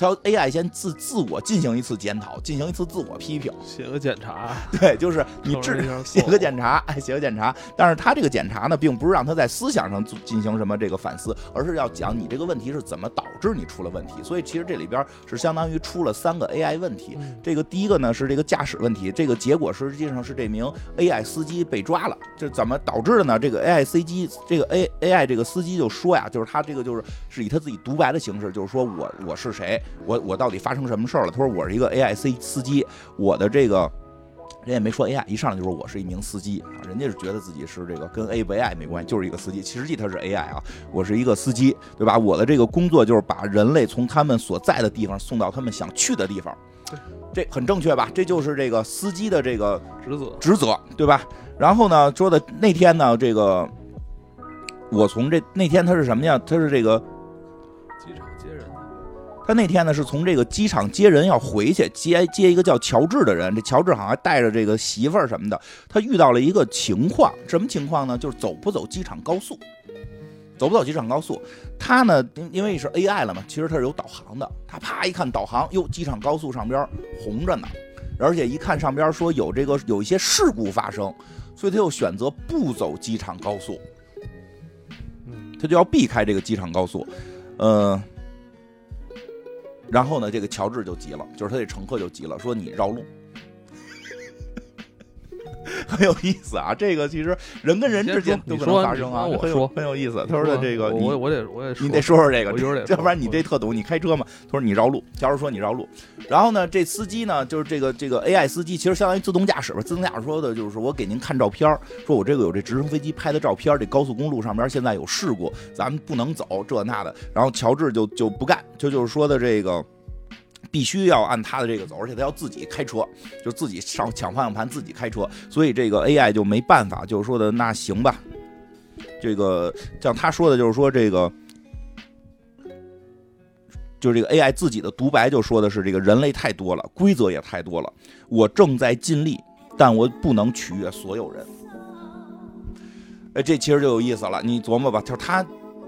他要 AI 先自自我进行一次检讨，进行一次自我批评，写个检查。对，就是你治写个检查，哎，写个检查。但是他这个检查呢，并不是让他在思想上进行什么这个反思，而是要讲你这个问题是怎么导致你出了问题。所以其实这里边是相当于出了三个 AI 问题。这个第一个呢是这个驾驶问题，这个结果实际上是这名 AI 司机被抓了。这怎么导致的呢？这个 AI 司机，这个 A AI 这个司机就说呀，就是他这个就是是以他自己独白的形式，就是说我我是谁。我我到底发生什么事儿了？他说我是一个 A I C 司机，我的这个人也没说 A I，一上来就说我是一名司机啊，人家是觉得自己是这个跟 A 不 A I 没关系，就是一个司机，实际他是 A I 啊，我是一个司机，对吧？我的这个工作就是把人类从他们所在的地方送到他们想去的地方，这很正确吧？这就是这个司机的这个职责。职责，对吧？然后呢，说的那天呢，这个我从这那天他是什么呀？他是这个他那天呢是从这个机场接人要回去，接接一个叫乔治的人。这乔治好像还带着这个媳妇儿什么的。他遇到了一个情况，什么情况呢？就是走不走机场高速，走不走机场高速。他呢，因因为是 AI 了嘛，其实他是有导航的。他啪一看导航，哟，机场高速上边红着呢，而且一看上边说有这个有一些事故发生，所以他又选择不走机场高速。嗯，他就要避开这个机场高速，呃，然后呢，这个乔治就急了，就是他这乘客就急了，说你绕路，很有意思啊。这个其实人跟人之间都可能发生啊，很有很有意思。他说的这个你我我得我得你得说说这个，要不然你这特懂，你开车嘛？他说你绕路，乔治说你绕路，然后呢，这司机呢，就是这个这个 AI 司机，其实相当于自动驾驶吧。自动驾驶说的就是我给您看照片，说我这个有这直升飞机拍的照片，这高速公路上边现在有事故，咱们不能走这那的。然后乔治就就不干，就就是说的这个。必须要按他的这个走，而且他要自己开车，就自己上抢方向盘，自己开车。所以这个 AI 就没办法，就是说的那行吧。这个像他说的，就是说这个，就这个 AI 自己的独白就说的是这个人类太多了，规则也太多了，我正在尽力，但我不能取悦所有人。哎，这其实就有意思了，你琢磨吧，就是他。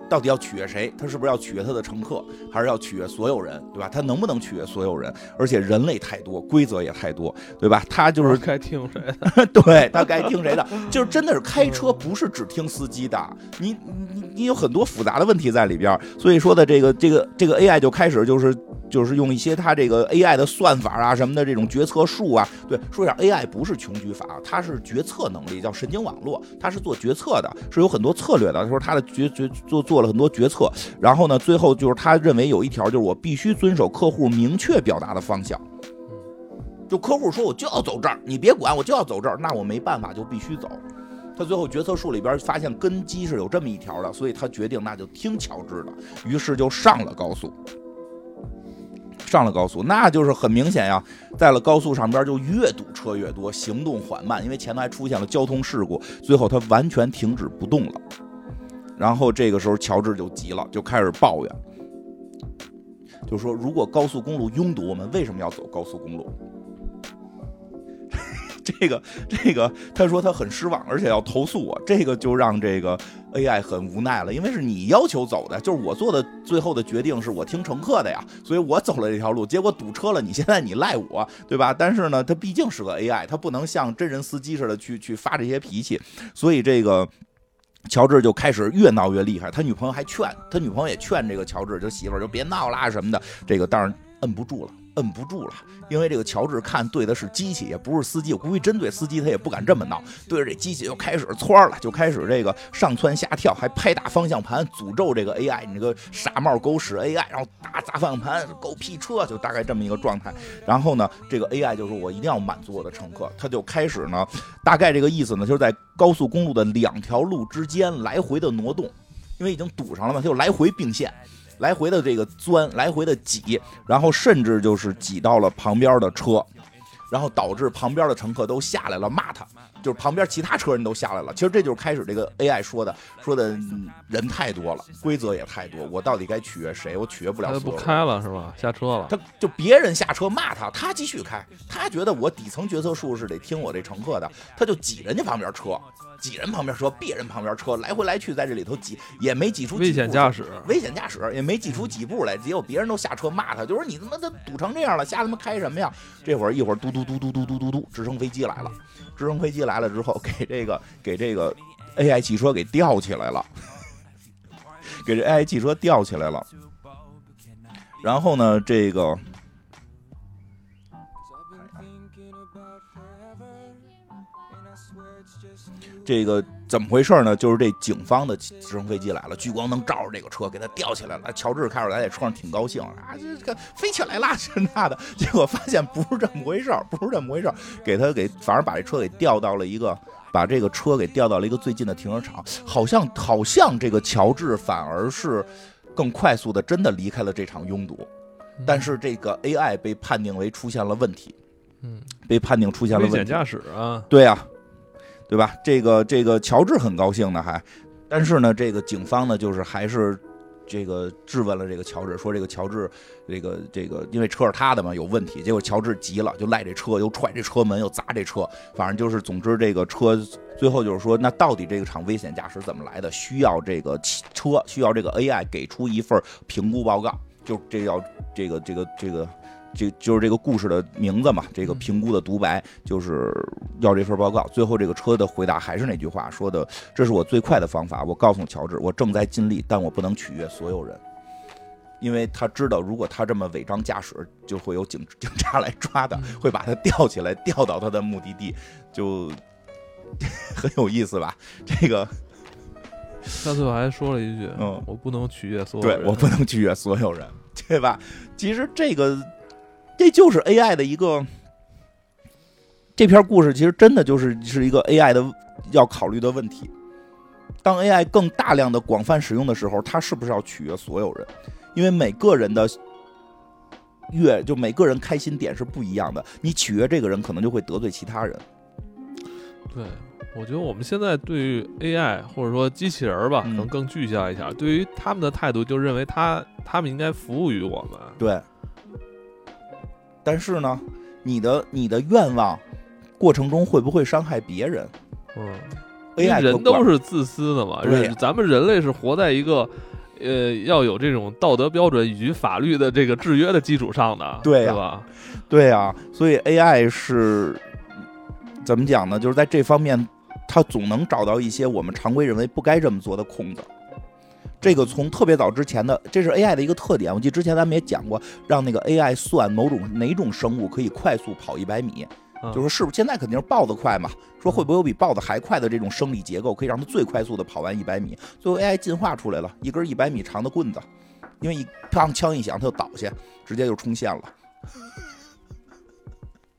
到底要取悦谁？他是不是要取悦他的乘客，还是要取悦所有人，对吧？他能不能取悦所有人？而且人类太多，规则也太多，对吧？他就是该听谁的？对他该听谁的？就是真的是开车不是只听司机的，你你你有很多复杂的问题在里边。所以说的这个这个这个 AI 就开始就是就是用一些它这个 AI 的算法啊什么的这种决策术啊。对，说一下 AI 不是穷举法，它是决策能力，叫神经网络，它是做决策的，是有很多策略的。他说他的决决做做。了很多决策，然后呢，最后就是他认为有一条，就是我必须遵守客户明确表达的方向。就客户说我就要走这儿，你别管，我就要走这儿，那我没办法，就必须走。他最后决策树里边发现根基是有这么一条的，所以他决定那就听乔治的，于是就上了高速。上了高速，那就是很明显呀，在了高速上边就越堵车越多，行动缓慢，因为前面还出现了交通事故，最后他完全停止不动了。然后这个时候，乔治就急了，就开始抱怨，就说：“如果高速公路拥堵，我们为什么要走高速公路？” 这个，这个，他说他很失望，而且要投诉我。这个就让这个 AI 很无奈了，因为是你要求走的，就是我做的最后的决定是我听乘客的呀，所以我走了这条路，结果堵车了，你现在你赖我，对吧？但是呢，他毕竟是个 AI，他不能像真人司机似的去去发这些脾气，所以这个。乔治就开始越闹越厉害，他女朋友还劝他女朋友也劝这个乔治，就媳妇儿就别闹啦什么的。这个当然摁不住了，摁不住了，因为这个乔治看对的是机器，也不是司机。我估计真对司机，他也不敢这么闹，对着这机器就开始窜了，就开始这个上蹿下跳，还拍打方向盘，诅咒这个 AI，你这个傻帽狗屎 AI，然后打砸方向盘，狗屁车，就大概这么一个状态。然后呢，这个 AI 就说我一定要满足我的乘客，他就开始呢，大概这个意思呢，就是在高速公路的两条路之间来回的挪动，因为已经堵上了嘛，他就来回并线。来回的这个钻，来回的挤，然后甚至就是挤到了旁边的车，然后导致旁边的乘客都下来了，骂他，就是旁边其他车人都下来了。其实这就是开始这个 AI 说的，说的人太多了，规则也太多，我到底该取悦谁？我取悦不了。他不开了是吧？下车了。他就别人下车骂他，他继续开，他觉得我底层决策术是得听我这乘客的，他就挤人家旁边车。挤人旁边车，别人旁边车，来回来去在这里头挤，也没挤出危险驾驶，危险驾驶也没挤出几步来，结果别人都下车骂他，就说你他妈的堵成这样了，瞎他妈开什么呀？这会儿一会儿嘟嘟嘟嘟嘟嘟嘟嘟，直升飞机来了，直升飞机来了之后，给这个给这个 AI 汽车给吊起来了，给这 AI 汽车吊起来了，然后呢，这个。这个怎么回事呢？就是这警方的直升飞机来了，聚光灯照着这个车，给他吊起来了。乔治开始在车上挺高兴啊，这个飞起来啦，这那的。结果发现不是这么回事不是这么回事给他给反而把这车给调到了一个，把这个车给调到了一个最近的停车场。好像好像这个乔治反而是更快速的，真的离开了这场拥堵。但是这个 AI 被判定为出现了问题，嗯，被判定出现了问题。危险驾驶啊，对呀、对吧？这个这个乔治很高兴呢，还，但是呢，这个警方呢，就是还是这个质问了这个乔治，说这个乔治这个这个因为车是他的嘛，有问题。结果乔治急了，就赖这车，又踹这车门，又砸这车，反正就是，总之这个车最后就是说，那到底这个场危险驾驶怎么来的？需要这个车，需要这个 AI 给出一份评估报告，就这要这个这个这个。就是这个故事的名字嘛，这个评估的独白就是要这份报告。最后这个车的回答还是那句话，说的这是我最快的方法。我告诉乔治，我正在尽力，但我不能取悦所有人，因为他知道，如果他这么违章驾驶，就会有警 警察来抓他，会把他吊起来，吊到他的目的地，就 很有意思吧？这个他最后还说了一句：“嗯我不能取悦所有人。”对我不能取悦所有人，对吧？其实这个这就是 AI 的一个这篇故事，其实真的就是是一个 AI 的要考虑的问题。当 AI 更大量的广泛使用的时候，它是不是要取悦所有人？因为每个人的悦，就每个人开心点是不一样的。你取悦这个人，可能就会得罪其他人。对，我觉得我们现在对于 AI 或者说机器人吧，可嗯能更具象一下，对于他们的态度就认为他他们应该服务于我们。对。但是呢，你的你的愿望过程中会不会伤害别人嗯，？AI 人都是自私的嘛，咱们人类是活在一个。呃，要有这种道德标准以及法律的这个制约的基础上的，对吧？对啊，所以 AI 是怎么讲呢？就是在这方面，它总能找到一些我们常规认为不该这么做的空子。这个从特别早之前的，这是 AI 的一个特点。我记得之前咱们也讲过，让那个 AI 算某种哪种生物可以快速跑一百米，嗯就说是不是现在肯定是豹子快嘛？说会不会有比豹子还快的这种生理结构，可以让它最快速的跑完一百米？最后 AI 进化出来了一根一百米长的棍子，因为一砰枪一响，它就倒下，直接就冲线了。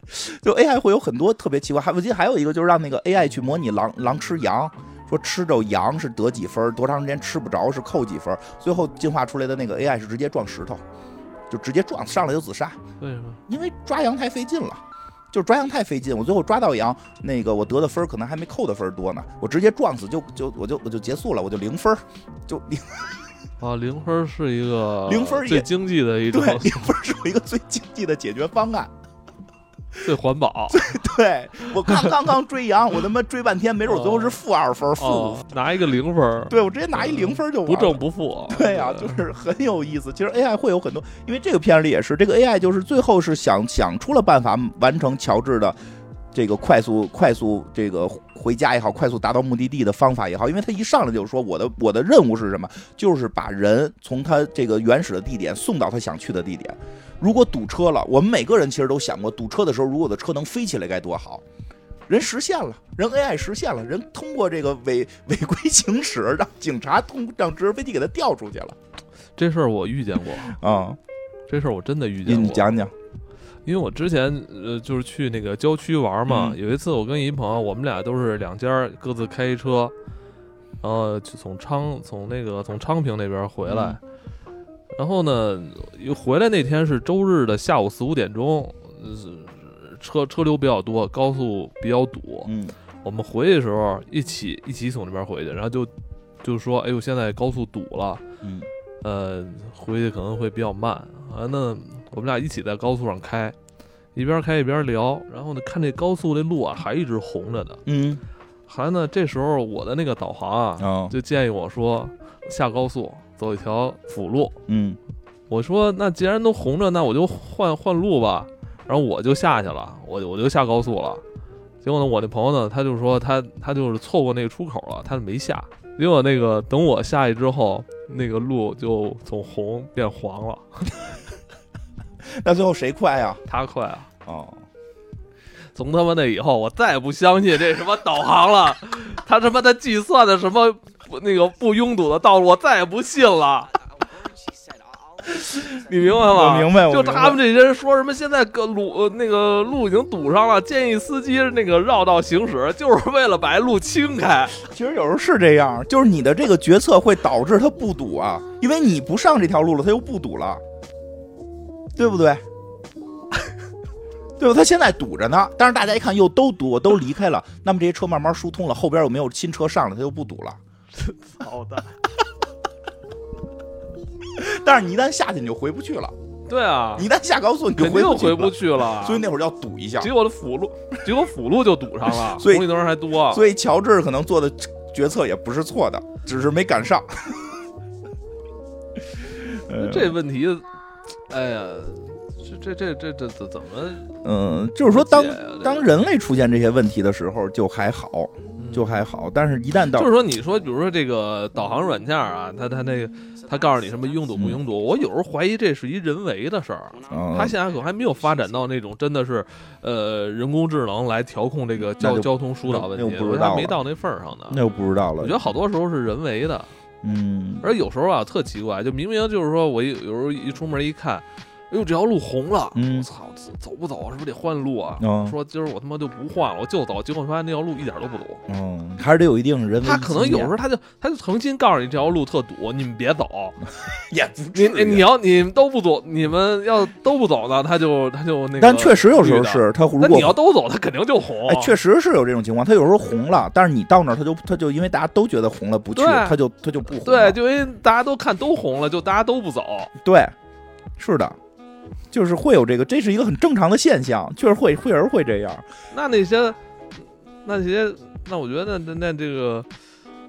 就 AI 会有很多特别奇怪，还我记得还有一个就是让那个 AI 去模拟狼狼吃羊，说吃着羊是得几分，多长时间吃不着是扣几分，最后进化出来的那个 AI 是直接撞石头，就直接撞上来就自杀，为什么？因为抓羊太费劲了。就是抓羊太费劲，我最后抓到羊，那个我得的分儿可能还没扣的分儿多呢，我直接撞死就就我就我就结束了，我就零分儿，就零 啊，零分是一个零分最经济的一种，对零分是我一个最经济的解决方案。最环保。对我刚刚刚追羊，我他妈追半天，没准最后是负二分、负拿一个零分儿，对我直接拿一零分就完了不正不负。对呀、就是很有意思。其实 AI 会有很多，因为这个片儿里也是，这个 AI 就是最后是想想出了办法完成乔治的这个快速快速这个回家也好，快速达到目的地的方法也好，因为他一上来就说我的我的任务是什么，就是把人从他这个原始的地点送到他想去的地点。如果堵车了，我们每个人其实都想过，堵车的时候，如果我的车能飞起来该多好。人实现了，人 AI 实现了，人通过这个违违规行驶，让警察通让直升飞机给他调出去了这事儿我遇见过，啊！这事儿我真的遇见过。你讲讲，因为我之前呃就是去那个郊区玩嘛，嗯。有一次我跟一朋友，我们俩都是两家各自开一车，然后就从昌从那个从昌平那边回来，嗯。然后呢，又回来那天是周日的下午四五点钟，呃车车流比较多，高速比较堵。嗯。我们回去的时候一起一起从那边回去，然后就就说，哎呦，现在高速堵了，嗯。呃，回去可能会比较慢。啊。那我们俩一起在高速上开，一边开一边聊，然后呢，看这高速这路啊还一直红着呢。嗯还呢，这时候我的那个导航啊，哦就建议我说下高速走一条辅路。嗯我说那既然都红着，那我就换换路吧。然后我就下去了，我就我就下高速了。结果呢，我那朋友呢，他就说他他就是错过那个出口了，他就没下。结果那个等我下去之后，那个路就从红变黄了。那最后谁快呀？他快啊！哦，从他妈那以后，我再也不相信这什么导航了。他他妈的计算的什么不那个不拥堵的道路，我再也不信了。你明白吗？我明白就他们这些人说什么现在个路呃那个路已经堵上了，建议司机那个绕道行驶，就是为了把路清开。其实有时候是这样，就是你的这个决策会导致它不堵啊，因为你不上这条路了，它又不堵了。对不对？对吧？他现在堵着呢，但是大家一看又都堵，都离开了，那么这些车慢慢疏通了，后边又没有新车上了，他就不堵了。操的，但是你一旦下去，你就回不去了。对啊你，一旦下高速，你就肯定回不去了回不去了。所以那会儿要堵一下。结果的辅路，结果辅路就堵上了，所以红绿灯还多。所以乔治可能做的决策也不是错的，只是没赶上。呃这问题，哎呀，这这这这这怎怎么嗯，就是说当当人类出现这些问题的时候就还好，嗯就还好，但是一旦到就是说，你说，比如说这个导航软件啊，它它那个，它告诉你什么拥堵不拥堵，我有时候怀疑这是一人为的事儿。嗯它现在可还没有发展到那种真的是，呃，人工智能来调控这个交交通疏导问题，我觉得还没到那份儿上呢。那就不知道了我觉。得好多时候是人为的，嗯，而有时候啊特奇怪，就明明就是说我有有时候一出门一看，哎呦这条路红了，嗯我操，走不走？是不是得换路啊？嗯说今儿我他妈就不换了，我就走，结果发现那条路一点都不堵。嗯，还是得有一定人为他可能有时候候他就他就诚心告诉你这条路特堵，你们别走。也不你至于你你要你们都不走，你们要都不走呢，他就他就那个。但确实有时候。是他如那你要。都走，他肯定就红。哎，确实是有这种情况。他有时候红了，但是你到那儿，他就他就因为大家都觉得红了不去，他就他就不红对，就因为大家都看都红了，就大家都不走。对，是的，就是会有这个，这是一个很正常的现象，确实会会有人会这样。那那些那些，那我觉得那那这个。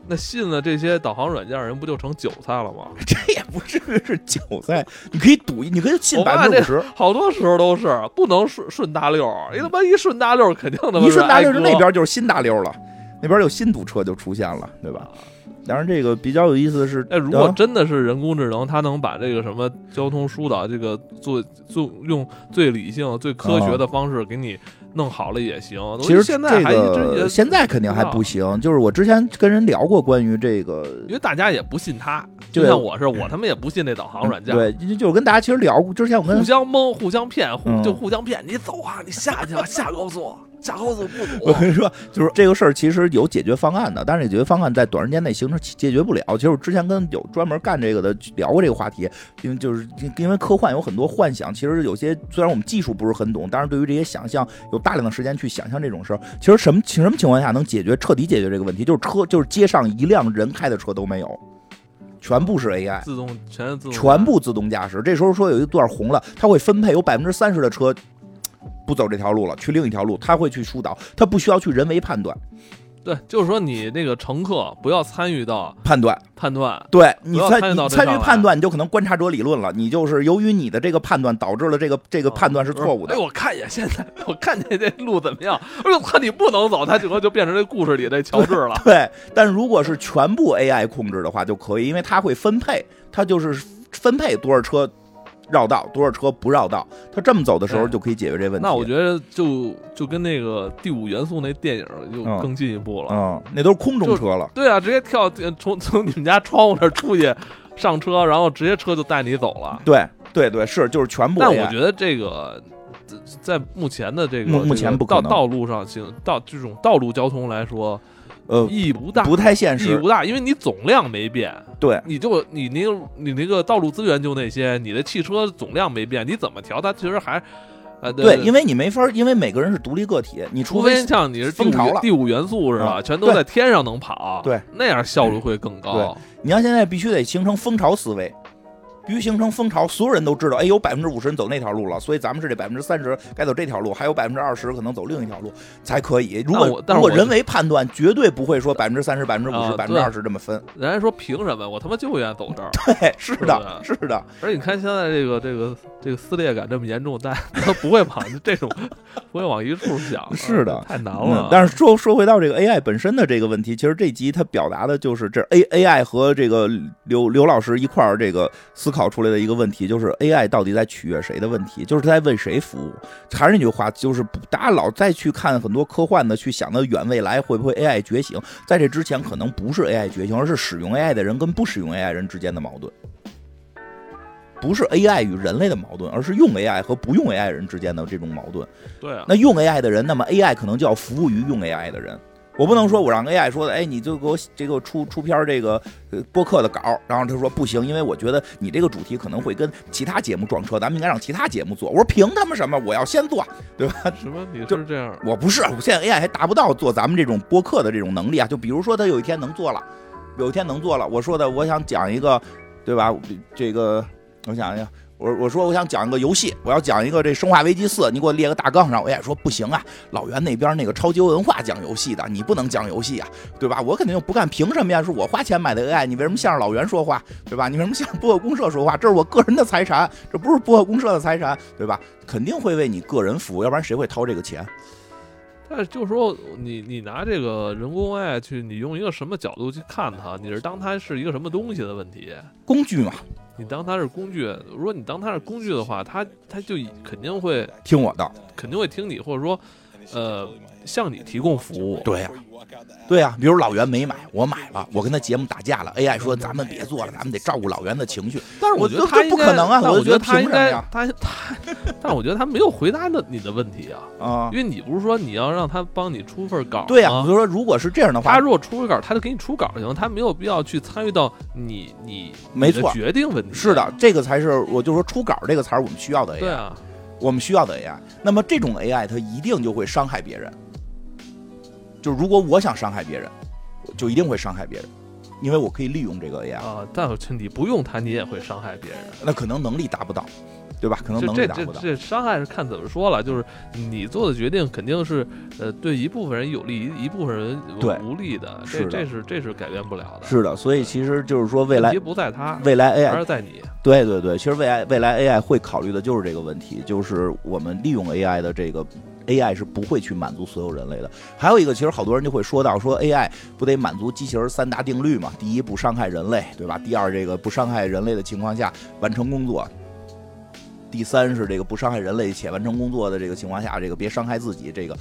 那信了这些导航软件人不就成韭菜了吗？这也不至于是韭菜，你可以赌，你可以信百分之五十。好多时候都是不能顺顺大溜儿，你他妈一顺大溜儿肯定他妈一顺大溜是挨割就那边就是新大溜了，那边有新堵车就出现了，对吧？当然，这个比较有意思的是，哎，如果啊真的是人工智能，它能把这个什么交通疏导这个做做用最理性、最科学的方式给你弄好了也行。我其实现在还现在肯定还不行。就是我之前跟人聊过关于这个，因为大家也不信它，就像我是，我他妈也不信那导航软件。对，就就是跟大家其实聊过，之前我跟互相蒙、互相骗，互嗯就互相骗。你走啊，你下去吧，下高速，下高速不堵我。跟你说，就是这个事儿其实有解决方案的，但是解决方案在短时间内形成解决不了。其实我之前跟有专门干这个的聊过这个话题，因为就是因为科幻有很多幻想，其实有些虽然我们技术不是很懂，但是对于这些想象有大量的时间去想象这种事儿。其实什么什么情况下能解决彻底解决这个问题？就是车就是街上一辆人开的车都没有，全部是 AI。自动全是自动，全部自动驾驶。这时候说有一段红了，它会分配有百分之三十的车不走这条路了，去另一条路，它会去疏导，它不需要去人为判断对，就是说你那个乘客不要参与到判断。判断。对你参不要参与到你参与判断，你就可能观察者理论了。你就是由于你的这个判断导致了这个这个判断是错误的哎，。我看一眼现在，我看见这路怎么样？哎呦，操，你不能走，他整个就变成这故事里的乔治了。对，但如果是全部 AI 控制的话就可以，因为它会分配，它就是分配多少车绕道，多少车不绕道。他这么走的时候就可以解决这问题。那我觉得就就跟那个第五元素那电影就嗯更进一步了。嗯，那都是空中车了。对啊，直接跳 从从你们家窗户那儿出去上车，然后直接车就带你走了。对对对，是就是全部。但我觉得这个在目前的这个目目前不可能道道路上行道这种道路交通来说呃意义不大，不太现实意义不。大，因为你总量没变。对，你就你那个你那个道路资源就那些，你的汽车总量没变，你怎么调它其实还呃对，因为你没法，因为每个人是独立个体，你除除非非像你是第五风潮了第五元素是吧，嗯全都在天上能跑，对，那样效率会更高。你要现在必须得形成蜂巢思维，必须形成蜂巢，所有人都知道，哎，有百分之五十人走那条路了，所以咱们是这百分之三十该走这条路，还有百分之二十可能走另一条路才可以。如果如果人为判断，绝对不会说百分之三十、百分之五十、啊百分之二十这么分。人家说凭什么？我他妈就愿意走这儿。对，是的，对是的，而且你看现在这个这个这个撕裂感这么严重，大家都不会往这种不会往一处想，是的太难嗯了。，但是说说回到这个 AI 本身的这个问题，其实这集它表达的就是这 A AI 和这个刘刘老师一块儿这个思考出来的一个问题，就是 AI 到底在取悦谁的问题，就是它在为谁服务。还是那句话，就是不大家老再去看很多科幻的，去想的远未来会不会 AI 觉醒，在这之前可能不是 AI 觉醒，而是使用 AI 的人跟不使用 AI 人之间的矛盾。不是 AI 与人类的矛盾，而是用 AI 和不用 AI 人之间的这种矛盾。对啊，那用 AI 的人，那么 AI 可能就要服务于用 AI 的人，我不能说我让 AI 说的，哎，你就给我这个出出篇这个呃播客的稿，然后他说不行，因为我觉得你这个主题可能会跟其他节目撞车，咱们应该让其他节目做。我说凭他妈什么？我要先做，对吧？什么？你就是这样？我不是，我现在 AI 还达不到做咱们这种播客的这种能力啊。就比如说他有一天能做了，有一天能做了，我说的我想讲一个，对吧？这个我想一下。我我说我想讲一个游戏，我要讲一个这《生化危机四》，你给我列个大纲上。我也说不行啊，老袁那边那个超级文化讲游戏的，你不能讲游戏啊，对吧？我肯定不干，凭什么呀？是我花钱买的 AI，你为什么向着老袁说话，对吧？你为什么向播客公社说话？这是我个人的财产，这不是播客公社的财产，对吧？肯定会为你个人服务，要不然谁会掏这个钱？但是就是说，你你拿这个人工 AI 去，你用一个什么角度去看它？你是当它是一个什么东西的问题？工具嘛。你当他是工具，如果你当他是工具的话，他他就肯定会听我的，肯定会听你，或者说，呃，向你提供服务。对呀，对呀。比如老袁没买，我买了，我跟他节目打架了，AI 说咱们别做了，咱们得照顾老袁的情绪。但是我觉得他不可能啊，我觉得他应该他他，但是我觉得他没有回答的你的问题啊啊，因为你不是说你要让他帮你出份稿？对呀，我就说如果是这样的话，他如果出份稿，他就给你出稿就行，他没有必要去参与到你你没错决定问题。是的，这个才是我就说出稿这个才是我们需要的 AI。对啊，我们需要的 AI。那么这种 AI 它一定就会伤害别人。就如果我想伤害别人，就一定会伤害别人，因为我可以利用这个 AI 啊。但是你不用它，你也会伤害别人。那可能能力达不到，对吧？可能能力达不到。这这伤害是看怎么说了。就是你做的决定肯定是呃对一部分人有利，一部分人无利的。这这是这是改变不了的。是的，所以其实就是说未来题不在他，未来 AI 而是在你。对对对，其实未来未来 AI 会考虑的就是这个问题，就是我们利用 AI 的这个。AI 是不会去满足所有人类的。还有一个，其实好多人就会说到，说 AI 不得满足机器人三大定律嘛？第一，不伤害人类，对吧？第二，这个不伤害人类的情况下完成工作。第三是这个不伤害人类且完成工作的这个情况下，这个别伤害自己。这个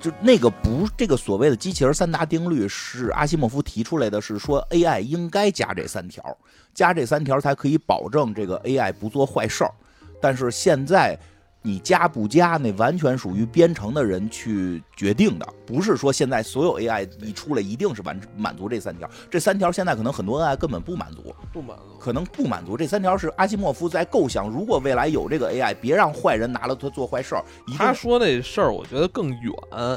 就那个不，这个所谓的机器人三大定律是阿西莫夫提出来的，是说 AI 应该加这三条，加这三条才可以保证这个 AI 不做坏事儿。但是现在。你加不加，那完全属于编程的人去决定的，不是说现在所有 AI 一出来一定是完满足这三条。这三条现在可能很多 AI 根本不满足，不满足，可能不满足。这三条是阿西莫夫在构想，如果未来有这个 AI，别让坏人拿了它做坏事儿。他说那事儿，我觉得更远，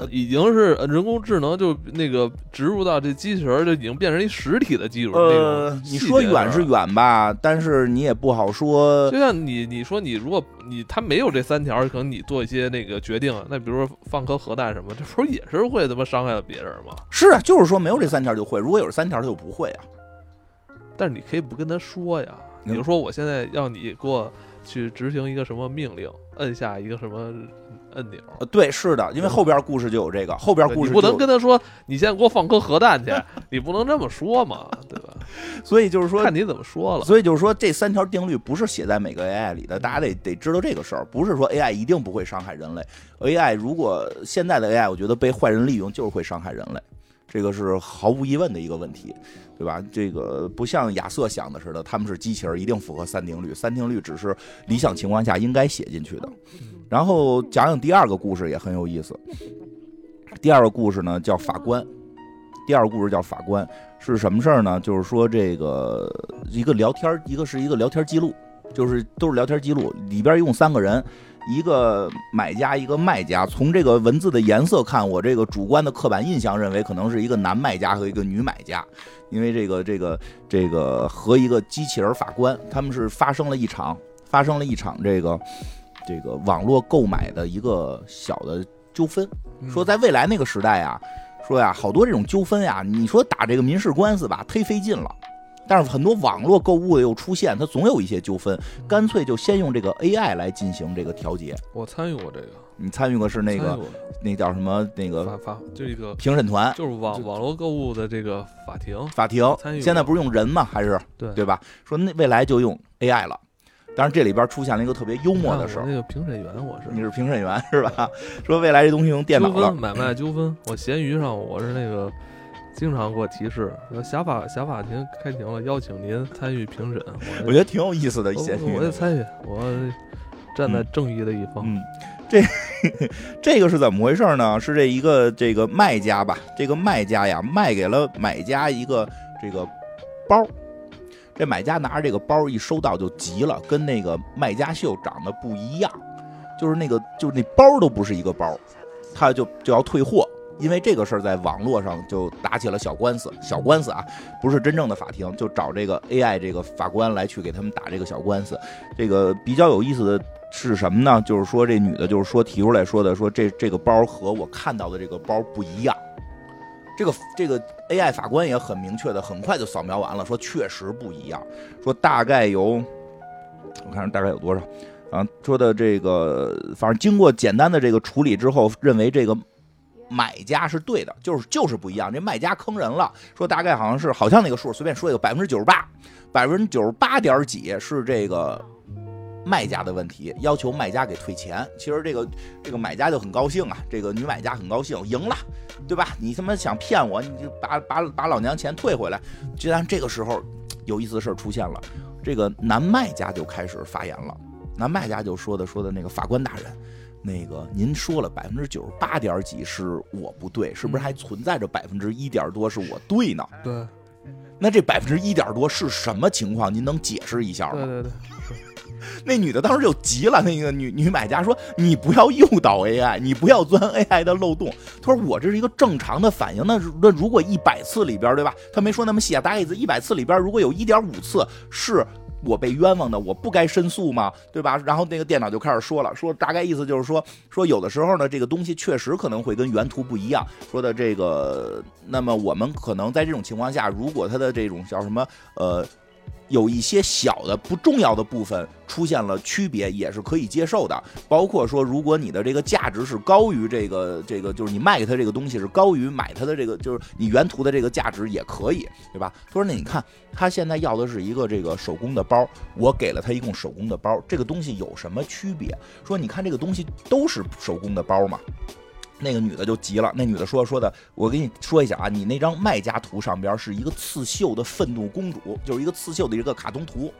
已经是人工智能就那个植入到这机器人，就已经变成一实体的技术。呃，你说远是远吧，但是你也不好说。就像你你说你如果你他没有这三。三条可能你做一些那个决定，那比如说放颗核弹什么，这不是也是会他妈伤害到别人吗？是啊，就是说没有这三条就会，如果有这三条他就不会啊。但是你可以不跟他说呀，你就说我现在要你给我去执行一个什么命令，摁下一个什么。按钮，对，是的，因为后边故事就有这个，后边故事不能跟他说，你现在给我放颗核弹去，你不能这么说嘛，对吧？所以就是说，看你怎么说了。所以就是说，这三条定律不是写在每个 AI 里的，大家得得知道这个事儿，不是说 AI 一定不会伤害人类。AI 如果现在的 AI，我觉得被坏人利用就是会伤害人类，这个是毫无疑问的一个问题，对吧？这个不像亚瑟想的似的，他们是机器人，一定符合三定律，三定律只是理想情况下应该写进去的。然后讲讲第二个故事也很有意思。第二个故事呢叫法官。第二个故事叫法官是什么事儿呢？就是说这个一个聊天，一个是一个聊天记录，就是都是聊天记录，里边一共三个人，一个买家，一个卖家。从这个文字的颜色看，我这个主观的刻板印象认为可能是一个男卖家和一个女买家，因为这个这个这个和一个机器人法官，他们是发生了一场发生了一场这个。这个网络购买的一个小的纠纷，说在未来那个时代啊，说呀，好多这种纠纷呀，你说打这个民事官司吧，忒费劲了。但是很多网络购物的又出现，它总有一些纠纷，干脆就先用这个 AI 来进行这个调节。我参与过这个，你参与过是那个那叫什么那个法法就一个评审团，就是网网络购物的这个法庭法庭。现在不是用人吗？还是对对吧？说那未来就用 AI 了。当然，这里边出现了一个特别幽默的事儿。那个评审员，我是你是评审员是吧？说未来这东西用电脑了。买卖纠纷，我闲鱼上我是那个经常给我提示，说辖法小法庭开庭了，邀请您参与评审。我觉得挺有意思的，闲鱼。我也参与，我站在正义的一方。嗯，这 这个是怎么回事呢？是这一个这个卖家吧，这个卖家呀卖给了买家一个这个包。这买家拿着这个包一收到就急了，跟那个卖家秀长得不一样，就是那个就是那包都不是一个包，他就就要退货。因为这个事儿在网络上就打起了小官司，小官司啊，不是真正的法庭，就找这个 AI 这个法官来去给他们打这个小官司。这个比较有意思的是什么呢？就是说这女的，就是说提出来说的，说这这个包和我看到的这个包不一样。这个这个 AI 法官也很明确的，很快就扫描完了，说确实不一样，说大概有，我看大概有多少啊？说的这个，反正经过简单的这个处理之后，认为这个。买家是对的，就是就是不一样。这卖家坑人了，说大概好像是好像那个数，随便说一个百分之九十八，百分之九十八点几是这个卖家的问题，要求卖家给退钱。其实这个这个买家就很高兴啊，这个女买家很高兴，赢了，对吧？你他妈想骗我，你就把把把老娘钱退回来。居然这个时候有意思的事出现了，这个男卖家就开始发言了，男卖家就说的说的那个法官大人。那个，您说了百分之九十八点几是我不对，是不是还存在着百分之一点多是我对呢？对。那这百分之一点多是什么情况？您能解释一下吗？对对对。那女的当时就急了，那个女女买家说：“你不要诱导 AI，你不要钻 AI 的漏洞。”她说：“我这是一个正常的反应。那那如果一百次里边，对吧？她没说那么细啊，大概意思一百次里边，如果有一点五次是。”我被冤枉的，我不该申诉吗？对吧？然后那个电脑就开始说了，说大概意思就是说，说有的时候呢，这个东西确实可能会跟原图不一样。说的这个，那么我们可能在这种情况下，如果它的这种叫什么，呃。有一些小的不重要的部分出现了区别，也是可以接受的。包括说，如果你的这个价值是高于这个这个，就是你卖给他这个东西是高于买他的这个，就是你原图的这个价值也可以，对吧？他说：“那你看，他现在要的是一个这个手工的包，我给了他一共手工的包，这个东西有什么区别？说你看这个东西都是手工的包嘛。”那个女的就急了，那女的说说的，我跟你说一下啊，你那张卖家图上边是一个刺绣的愤怒公主，就是一个刺绣的一个卡通图。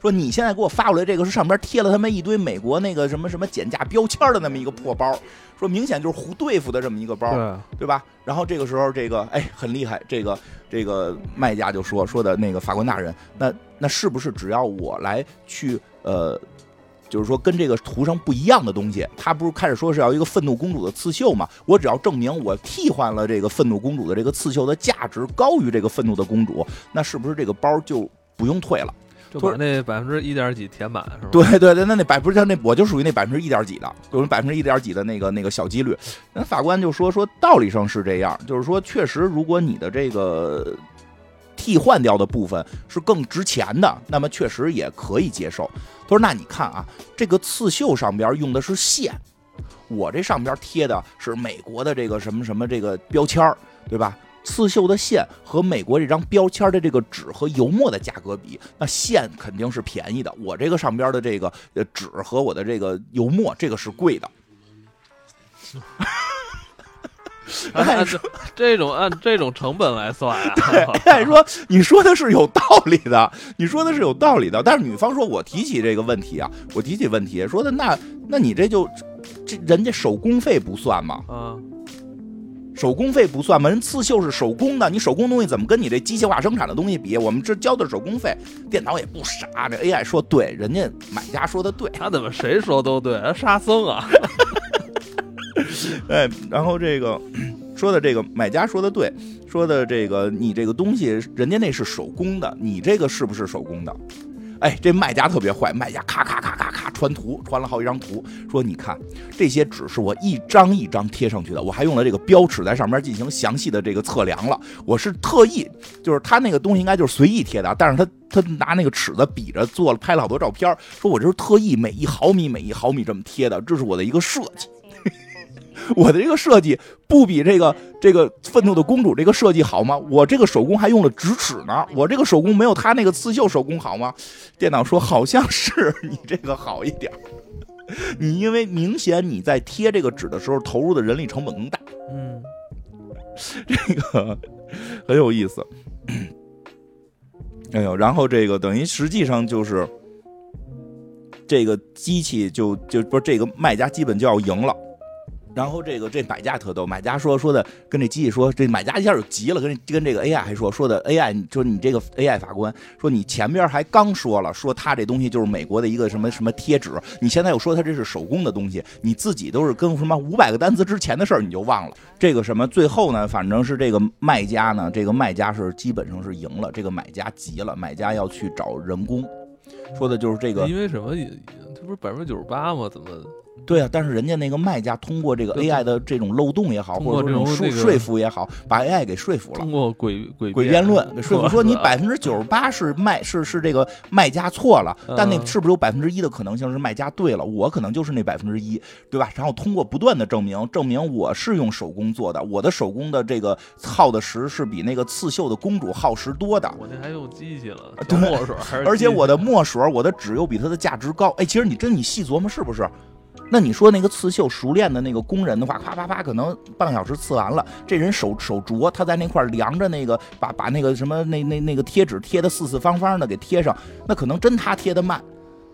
说你现在给我发过来这个是上边贴了他们一堆美国那个什么什么减价标签的那么一个破包，说明显就是胡对付的这么一个包，对吧？然后这个时候这个哎很厉害，这个这个卖家就说说的那个法官大人，那那是不是只要我来去呃？就是说，跟这个图上不一样的东西，他不是开始说是要一个愤怒公主的刺绣嘛？我只要证明我替换了这个愤怒公主的这个刺绣的价值高于这个愤怒的公主，那是不是这个包就不用退了？就把那百分之一点几填满是吧？对对对，那那百不是那我就属于那百分之一点几的，就是百分之一点几的那个那个小几率。那法官就说说道理上是这样，就是说确实，如果你的这个。替换掉的部分是更值钱的，那么确实也可以接受。他说：“那你看啊，这个刺绣上边用的是线，我这上边贴的是美国的这个什么什么这个标签对吧？刺绣的线和美国这张标签的这个纸和油墨的价格比，那线肯定是便宜的。我这个上边的这个纸和我的这个油墨，这个是贵的。” 按 这种按这种成本来算啊？对，说你说的是有道理的，你说的是有道理的。但是女方说，我提起这个问题啊，我提起问题，说的那那你这就这人家手工费不算吗？啊，手工费不算吗？人刺绣是手工的，你手工东西怎么跟你这机械化生产的东西比？我们这交的手工费，电脑也不傻，这 AI 说对，人家买家说的对，他怎么谁说都对？沙僧啊。哎，然后这个说的这个买家说的对，说的这个你这个东西人家那是手工的，你这个是不是手工的？哎，这卖家特别坏，卖家咔咔咔咔咔传图，传了好几张图，说你看这些纸是我一张一张贴上去的，我还用了这个标尺在上面进行详细的这个测量了，我是特意，就是他那个东西应该就是随意贴的，但是他他拿那个尺子比着做了，拍了好多照片，说我这是特意每一毫米每一毫米这么贴的，这是我的一个设计。我的这个设计不比这个这个愤怒的公主这个设计好吗？我这个手工还用了直尺呢，我这个手工没有他那个刺绣手工好吗？电脑说好像是你这个好一点，你因为明显你在贴这个纸的时候投入的人力成本更大。嗯，这个很有意思。哎呦，然后这个等于实际上就是这个机器就就不是这个卖家基本就要赢了。然后这个这买家特逗，买家说说的跟这机器说，这买家一下就急了，跟跟这个 AI 还说说的 AI 说你这个 AI 法官说你前边还刚说了说他这东西就是美国的一个什么什么贴纸，你现在又说他这是手工的东西，你自己都是跟什么五百个单词之前的事儿你就忘了。这个什么最后呢，反正是这个卖家呢，这个卖家是基本上是赢了，这个买家急了，买家要去找人工，说的就是这个因为什么？这不是百分之九十八吗？怎么？对啊，但是人家那个卖家通过这个 AI 的这种漏洞也好，或者说这种说说服也好，把 AI 给说服了通。过诡诡诡辩论给说服说你百分之九十八是卖是是这个卖家错了，但那嗯是不是有百分之一的可能性是卖家对了？我可能就是那百分之一，对吧？然后通过不断的证明，证明我是用手工做的，我的手工的这个耗的时是比那个刺绣的公主耗时多的。我那还用机器了，对墨水而且我的墨水，我的纸又比它的价值高。哎，其实你真你细琢磨是不是？那你说那个刺绣熟练的那个工人的话，啪啪啪，可能半个小时刺完了，这人手手拙，他在那块儿量着那个，把把那个什么那那那个贴纸贴的四四方方的给贴上，那可能真他贴的慢，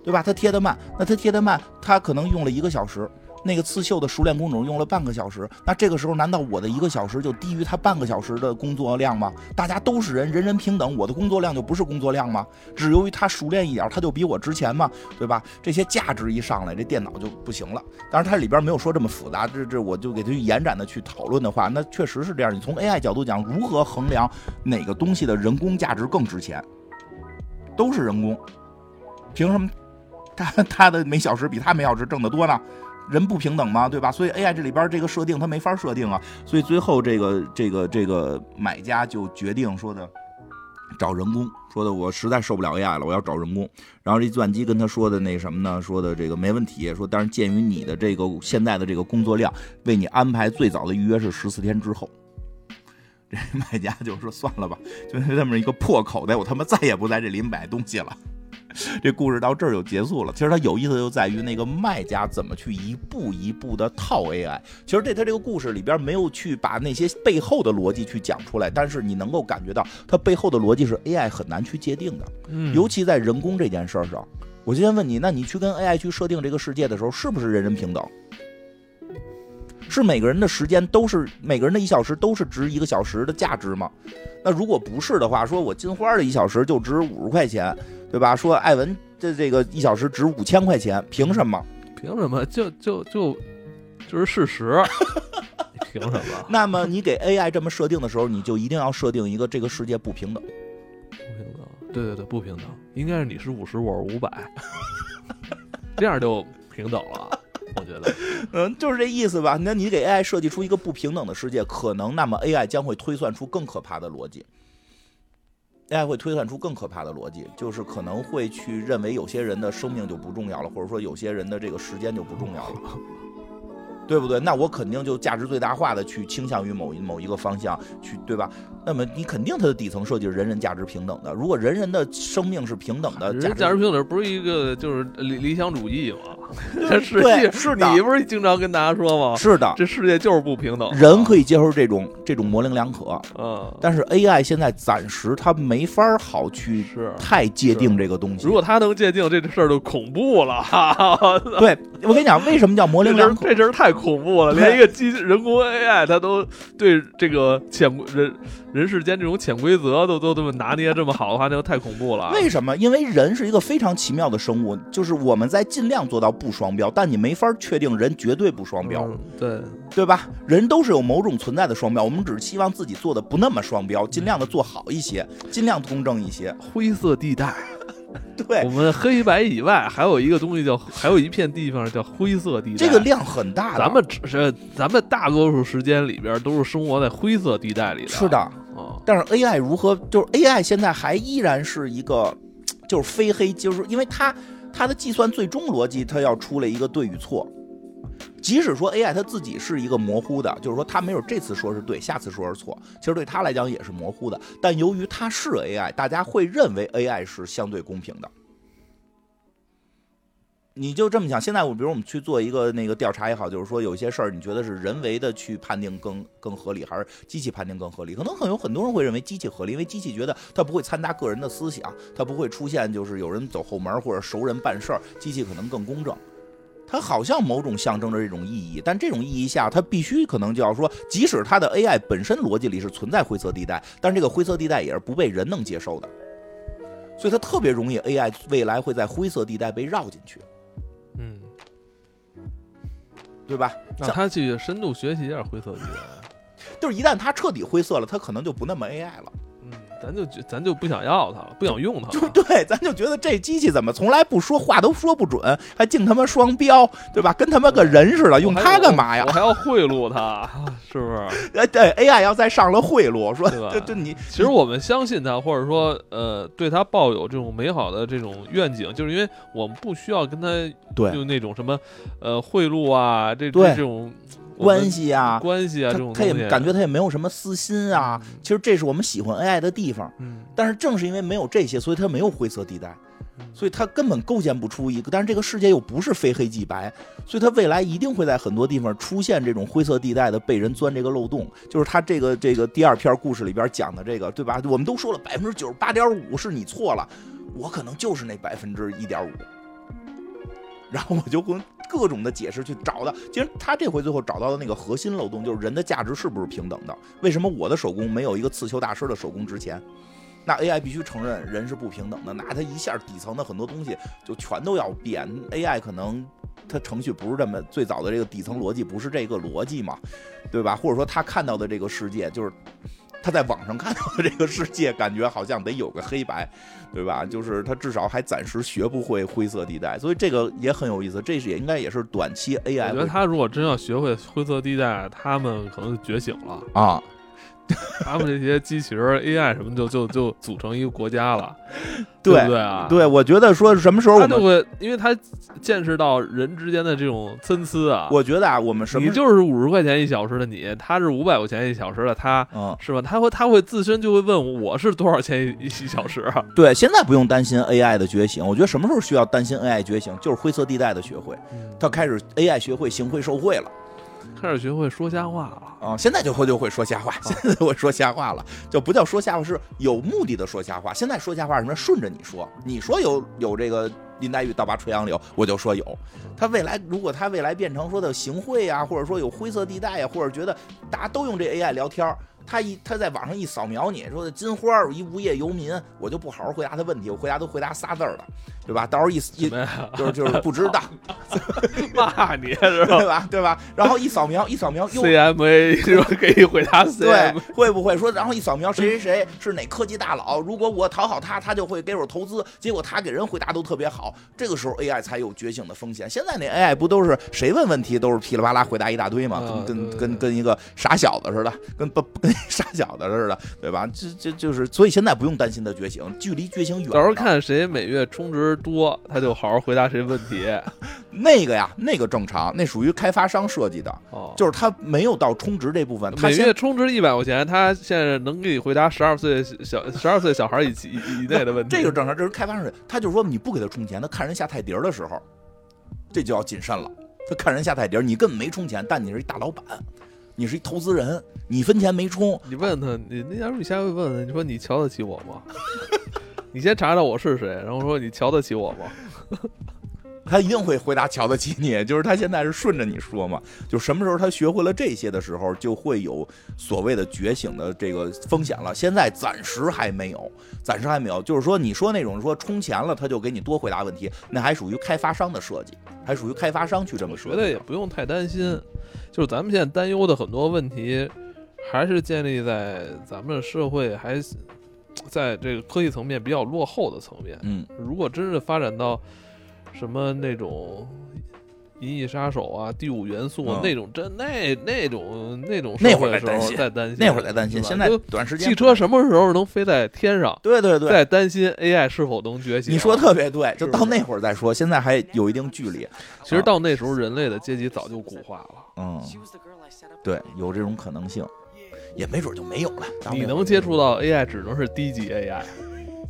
对吧？他贴的慢，那他贴的慢，他可能用了一个小时。那个刺绣的熟练工种用了半个小时，那这个时候难道我的一个小时就低于他半个小时的工作量吗？大家都是人，人人平等，我的工作量就不是工作量吗？只由于他熟练一点，他就比我值钱吗，对吧？这些价值一上来，这电脑就不行了。当然，它里边没有说这么复杂，这这我就给它去延展的去讨论的话，那确实是这样。你从 AI 角度讲，如何衡量哪个东西的人工价值更值钱？都是人工，凭什么 他他的每小时比他每小时挣得多呢？人不平等吗？对吧？所以 AI 这里边这个设定它没法设定啊。所以最后这个这个这个买家就决定说的找人工，说的我实在受不了 AI 了，我要找人工。然后这计算机跟他说的那什么呢？说的这个没问题，说但是鉴于你的这个现在的这个工作量，为你安排最早的预约是十四天之后。这卖家就说算了吧，就是这么一个破口袋，我他妈再也不在这里买东西了。这故事到这儿就结束了。其实它有意思就在于那个卖家怎么去一步一步的套 AI。其实这他这个故事里边没有去把那些背后的逻辑去讲出来，但是你能够感觉到它背后的逻辑是 AI 很难去界定的，嗯尤其在人工这件事儿上。我今天问你，那你去跟 AI 去设定这个世界的时候，是不是人人平等？是每个人的时间都是每个人的一小时都是值一个小时的价值吗？那如果不是的话，说我金花的一小时就值五十块钱，对吧？说艾文的这个一小时值五千块钱，凭什么？凭什么？就就就就是事实，凭什么？那么你给 AI 这么设定的时候，你就一定要设定一个这个世界不平等。不平等？对对对，不平等，应该是你是五十，我是五百，这样就平等了。我觉得，嗯，就是这意思吧。那你给 AI 设计出一个不平等的世界，可能那么 AI 将会推算出更可怕的逻辑。AI 会推算出更可怕的逻辑，就是可能会去认为有些人的生命就不重要了，或者说有些人的这个时间就不重要了，对不对？那我肯定就价值最大化的去倾向于某一某一个方向去，对吧？那么你肯定它的底层设计是人人价值平等的。如果人人的生命是平等的，人价值价值平等不是一个就是理理想主义吗？这对世界是你不是经常跟大家说吗？是的，这世界就是不平等，人可以接受这种这种模棱两可，嗯，但是 AI 现在暂时它没法儿好去是。太界定这个东西。如果它能界定这事儿，就恐怖了。对我跟你讲，为什么叫模棱两可？这真是太恐怖了，连一个机人工 AI 它都对这个潜规人人世间这种潜规则都都这么拿捏这么好的话，那就太恐怖了。为什么？因为人是一个非常奇妙的生物，就是我们在尽量做到不双标，但你没法确定人绝对不双标，嗯对，对吧？人都是有某种存在的双标，我们只是希望自己做的不那么双标，尽量的做好一些，尽量公正一些。灰色地带，对我，们黑白以外还有一个东西叫，还有一片地方叫灰色地带。这个量很大的。咱们只是咱们大多数时间里边都是生活在灰色地带里的。是的，啊，但是 AI 如何？就是 AI 现在还依然是一个，就是非黑，就是因为它它的计算最终逻辑，它要出来一个对与错。即使说 AI 它自己是一个模糊的，就是说它没有这次说是对，下次说是错，其实对它来讲也是模糊的。但由于它是 AI，大家会认为 AI 是相对公平的。你就这么想，现在我比如我们去做一个那个调查也好，就是说有些事儿，你觉得是人为的去判定更更合理，还是机器判定更合理？可能很有很多人会认为机器合理，因为机器觉得它不会掺杂个人的思想，它不会出现就是有人走后门或者熟人办事儿，机器可能更公正。它好像某种象征着这种意义，但这种意义下，它必须可能就要说，即使它的 AI 本身逻辑里是存在灰色地带，但这个灰色地带也是不被人能接受的，所以它特别容易 AI 未来会在灰色地带被绕进去，嗯，对吧？那他去深度学习一下灰色地带。就是一旦他彻底灰色了，他可能就不那么 AI 了。嗯，咱就觉咱就不想要它了，不想用它了。就对，咱就觉得这机器怎么从来不说话都说不准，还净他妈双标，对吧？跟他妈个人似的，用它干嘛呀我？还要贿赂它，是不是？哎，对，AI 要再上了贿赂，说对吧这这你其实我们相信它，或者说呃，对它抱有这种美好的这种愿景，就是因为我们不需要跟他对用那种什么呃贿赂啊，这对这这种关系啊，关系啊这种他他也感觉他也没有什么私心啊。嗯其实这是我们喜欢 AI 的地方，嗯但是正是因为没有这些，所以他没有灰色地带嗯，所以他根本构建不出一个。但是这个世界又不是非黑即白，所以他未来一定会在很多地方出现这种灰色地带的被人钻这个漏洞。就是他这个这个第二篇故事里边讲的这个，对吧？我们都说了百分之九十八点五是你错了，我可能就是那百分之一点五。然后我就用各种的解释去找的，其实他这回最后找到的那个核心漏洞，就是人的价值是不是平等的？为什么我的手工没有一个刺绣大师的手工值钱？那 AI 必须承认人是不平等的，那它一下底层的很多东西就全都要变。AI 可能它程序不是这么最早的这个底层逻辑不是这个逻辑嘛，对吧？或者说他看到的这个世界就是他在网上看到的这个世界，感觉好像得有个黑白，对吧？就是他至少还暂时学不会灰色地带，所以这个也很有意思。这是也应该也是短期 AI 我觉得他如果真要学会灰色地带，他们可能就觉醒了。啊，他们这些机器人 AI 什么就就就组成一个国家了，对不对啊？对，我觉得说什么时候我们，他就会，因为他见识到人之间的这种参差啊。我觉得啊，我们什么你就是五十块钱一小时的你，他是五百块钱一小时的他，嗯，是吧？他会他会自身就会问我是多少钱一 一小时啊？对，现在不用担心 AI 的觉醒，我觉得什么时候需要担心 AI 觉醒，就是灰色地带的学会，他开始 AI 学会行贿受贿了。开始学会说瞎话了。啊、现在就会就会说瞎话，现在就会说瞎话了，就不叫说瞎话，是有目的的说瞎话。现在说瞎话什么？顺着你说，你说有有这个林黛玉倒拔垂杨柳，我就说有。他未来如果他未来变成说的行贿呀，或者说有灰色地带呀，或者觉得大家都用这 AI 聊天儿他一他在网上一扫描你说的金花儿一无业游民，我就不好好回答他问题，我回答都回答仨字儿了，对吧？到时候一一？就是就是不知道，骂你是吧对吧？对吧？然后一扫描一扫描又？CMA 是吧？给你回答对 CM，，会不会说，然后一扫描谁谁谁是哪科技大佬，如果我讨好他，他就会给我投资，结果他给人回答都特别好，这个时候 AI 才有觉醒的风险。现在那 AI 不都是谁问问题都是噼里啪啦回答一大堆吗？啊跟跟跟跟一个傻小子似的，跟不跟傻小子似的，对吧？这这就是，所以现在不用担心他觉醒，距离觉醒远。到时候看谁每月充值多，他就好好回答谁问题。那个呀，那个正常，那属于开发商设计的，哦，就是他没有到充值这部分，他每先月充值一百块钱，他现在能给你回答十二岁小十二岁小孩以及以以内的问题。这个正常，这是开发商，他就是说你不给他充钱，他看人下菜碟儿的时候，这就要谨慎了。他看人下菜碟儿，你根本没充钱，但你是一大老板，你是一投资人，你一分钱没充，你问他，你那要是你下回问问，你说你瞧得起我吗？你先查查我是谁，然后说你瞧得起我吗？他一定会回答瞧得起你。就是他现在是顺着你说嘛，就什么时候他学会了这些的时候，就会有所谓的觉醒的这个风险了。现在暂时还没有，暂时还没有。就是说，你说那种说充钱了他就给你多回答问题，那还属于开发商的设计，还属于开发商去这么说。我觉得也不用太担心，就是咱们现在担忧的很多问题，还是建立在咱们社会还在这个科技层面比较落后的层面。嗯，如果真是发展到什么那种《银翼杀手》啊、《第五元素》啊嗯那种真那那种那种那会儿再担心再担心，那会儿在担心，现在就短时间汽车什么时候能飞在天上？对对对，在担心 AI 是否能觉醒。你说特别对，就到那会儿再说，现在还有一定距离。其实到那时候，人类的阶级早就固化了。嗯，对，有这种可能性，也没准就没有了。你能接触到 AI，只能是低级 AI，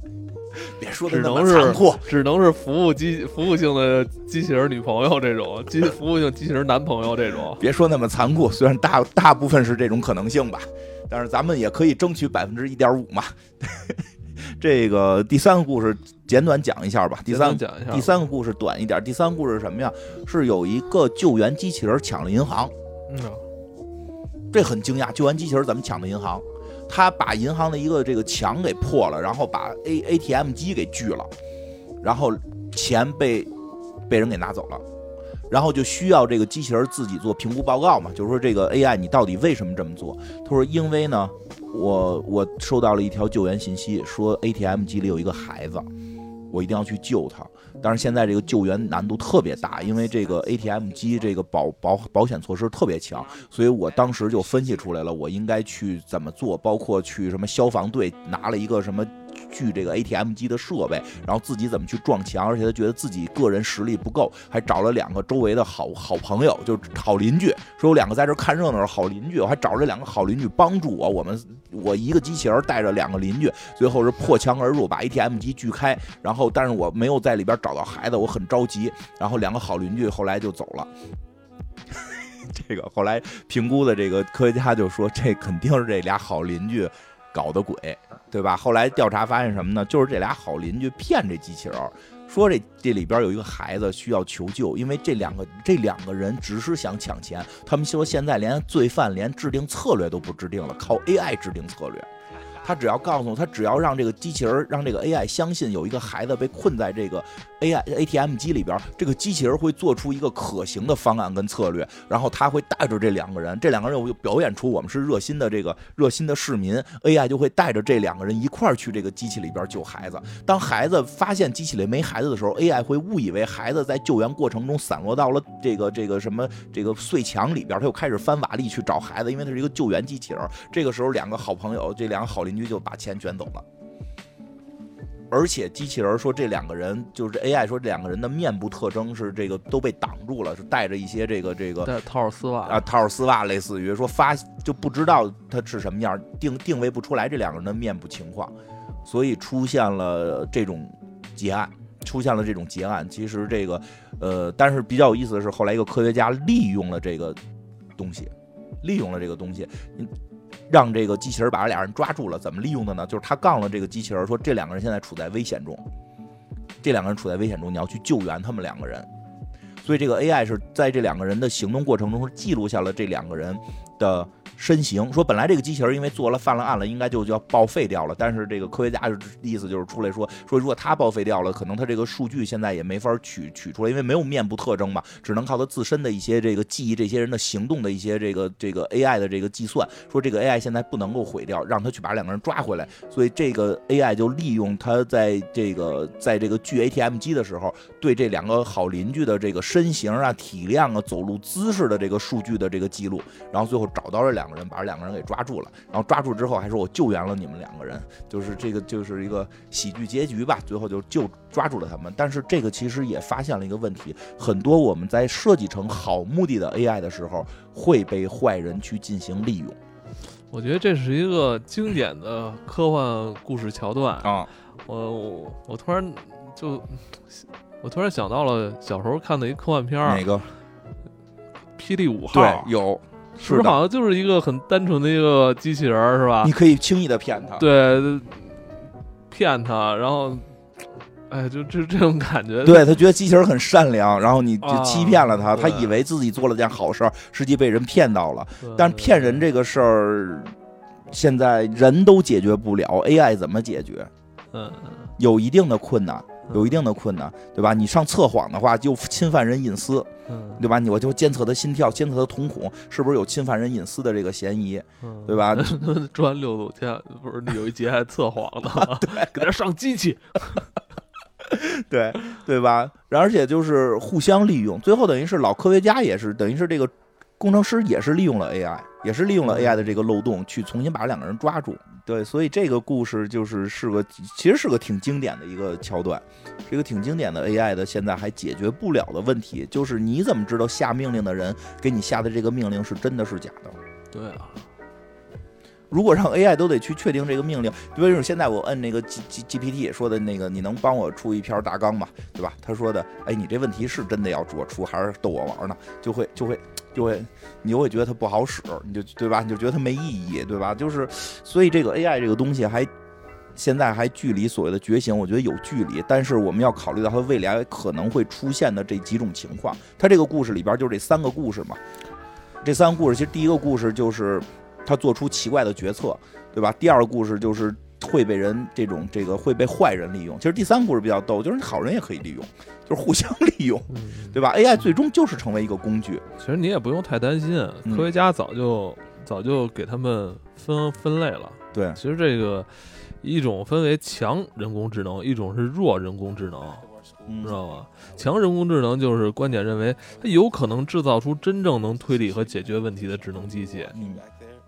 别说的那么残酷，只能是服务机服务性的机器人女朋友这种，机服务性机器人男朋友这种。别说那么残酷。虽然大大部分是这种可能性吧，但是咱们也可以争取百分之一点五嘛。这个第三个故事简短讲一下吧。第三简单讲一下，第三个故事短一点。第三个故事是什么呀？是有一个救援机器人抢了银行，嗯啊这很惊讶。救援机器人怎么抢的银行？他把银行的一个这个墙给破了，然后把 A ATM 机给锯了，然后钱被被人给拿走了。然后就需要这个机器人自己做评估报告嘛，就是说这个 AI 你到底为什么这么做？他说因为呢，我我收到了一条救援信息，说 ATM 机里有一个孩子，我一定要去救他。但是现在这个救援难度特别大，因为这个 ATM 机这个保保保险措施特别强，所以我当时就分析出来了，我应该去怎么做，包括去什么消防队拿了一个什么。锯这个 ATM 机的设备，然后自己怎么去撞墙，而且他觉得自己个人实力不够，还找了两个周围的好好朋友，就是好邻居，说有两个在这看热闹的好邻居，我还找这两个好邻居帮助我，我们我一个机器人带着两个邻居，最后是破墙而入，把 ATM 机锯开，然后但是我没有在里边找到孩子，我很着急，然后两个好邻居后来就走了。这个后来评估的这个科学家就说，这肯定是这俩好邻居搞的鬼，对吧？后来调查发现什么呢？就是这俩好邻居骗这机器人，说这这里边有一个孩子需要求救，因为这两个这两个人只是想抢钱，他们说现在连罪犯连制定策略都不制定了，靠 AI 制定策略。他只要告诉我他，只要让这个机器人，让这个 AI 相信有一个孩子被困在这个 AI ATM 机里边，这个机器人会做出一个可行的方案跟策略，然后他会带着这两个人，这两个人又表演出我们是热心的这个热心的市民，AI 就会带着这两个人一块儿去这个机器里边救孩子。当孩子发现机器里没孩子的时候，AI 会误以为孩子在救援过程中散落到了这个这个什么这个碎墙里边，他又开始翻瓦砾去找孩子，因为他是一个救援机器人。这个时候，两个好朋友，这两个好邻居就把钱卷走了。而且机器人说这两个人就是 AI 说这两个人的面部特征是这个都被挡住了，是带着一些这个这个套丝袜啊，套丝袜，类似于说发就不知道他是什么样，定定位不出来这两个人的面部情况，所以出现了这种结案，出现了这种结案。其实这个呃，但是比较有意思的是，后来一个科学家利用了这个东西，利用了这个东西，让这个机器人把这俩人抓住了。怎么利用的呢？就是他告了这个机器人说，这两个人现在处在危险中，这两个人处在危险中，你要去救援他们两个人。所以这个 AI 是在这两个人的行动过程中是记录下了这两个人的身形。说本来这个机器人因为做了犯了案了，应该就就要报废掉了。但是这个科学家就意思就是出来说说，如果他报废掉了，可能他这个数据现在也没法取取出来，因为没有面部特征嘛，只能靠他自身的一些这个记忆这些人的行动的一些这个这个 AI 的这个计算。说这个 AI 现在不能够毁掉，让他去把两个人抓回来。所以这个 AI 就利用他在这个在这个锯 ATM 机的时候，对这两个好邻居的这个身形啊、体量啊、走路姿势的这个数据的这个记录，然后最后找到了两个人，把这两个人给抓住了。然后抓住之后还说我救援了你们两个人，就是这个就是一个喜剧结局吧。最后就就抓住了他们。但是这个其实也发现了一个问题，很多我们在设计成好目的的 AI 的时候，会被坏人去进行利用我觉得这是一个经典的科幻故事桥段。啊。我我我突然就我突然想到了小时候看的一科幻片儿哪个？《霹雳五号对》，，有，不是好像就是一个很单纯的一个机器人，是吧你？可以轻易的骗他。对，骗他，然后，哎，就就这种感觉。对他觉得机器人很善良，然后你就啊欺骗了他，他以为自己做了件好事儿，实际被人骗到了。但是骗人这个事儿，现在人都解决不了，AI 怎么解决？嗯，嗯有一定的困难，有一定的困难，对吧？你上测谎的话，就侵犯人隐私，嗯，对吧？你我就监测他心跳，监测他瞳孔，是不是有侵犯人隐私的这个嫌疑，嗯对吧？转六路天不是有一节还测谎呢，给他上机器。对对吧？而且就是互相利用，最后等于是老科学家也是，等于是这个工程师也是利用了 AI，也是利用了 AI 的这个漏洞去重新把两个人抓住。对，所以这个故事就是是个其实是个挺经典的一个桥段，是一个挺经典的 AI 的现在还解决不了的问题，就是你怎么知道下命令的人给你下的这个命令是真的是假的？对啊，如果让 AI 都得去确定这个命令，比如说现在我摁那个 G G GPT 说的那个，你能帮我出一篇大纲吗？对吧？他说的，哎，你这问题是真的要我出，还是逗我玩呢？就会就会就会，你就会觉得它不好使，你就对吧？你就觉得它没意义，对吧？就是，所以这个 AI 这个东西还现在还距离所谓的觉醒，我觉得有距离。但是我们要考虑到它未来可能会出现的这几种情况。它这个故事里边就这三个故事嘛，这三个故事其实第一个故事就是他做出奇怪的决策，对吧？第二个故事就是会被人这种这个会被坏人利用。其实第三个故事比较逗，就是好人也可以利用，就是互相利用，嗯，对吧？AI 最终就是成为一个工具。其实你也不用太担心，嗯科学家早就早就给他们分分类了。对，其实这个一种分为强人工智能，一种是弱人工智能，嗯知道吗？强人工智能就是观点认为它有可能制造出真正能推理和解决问题的智能机器，嗯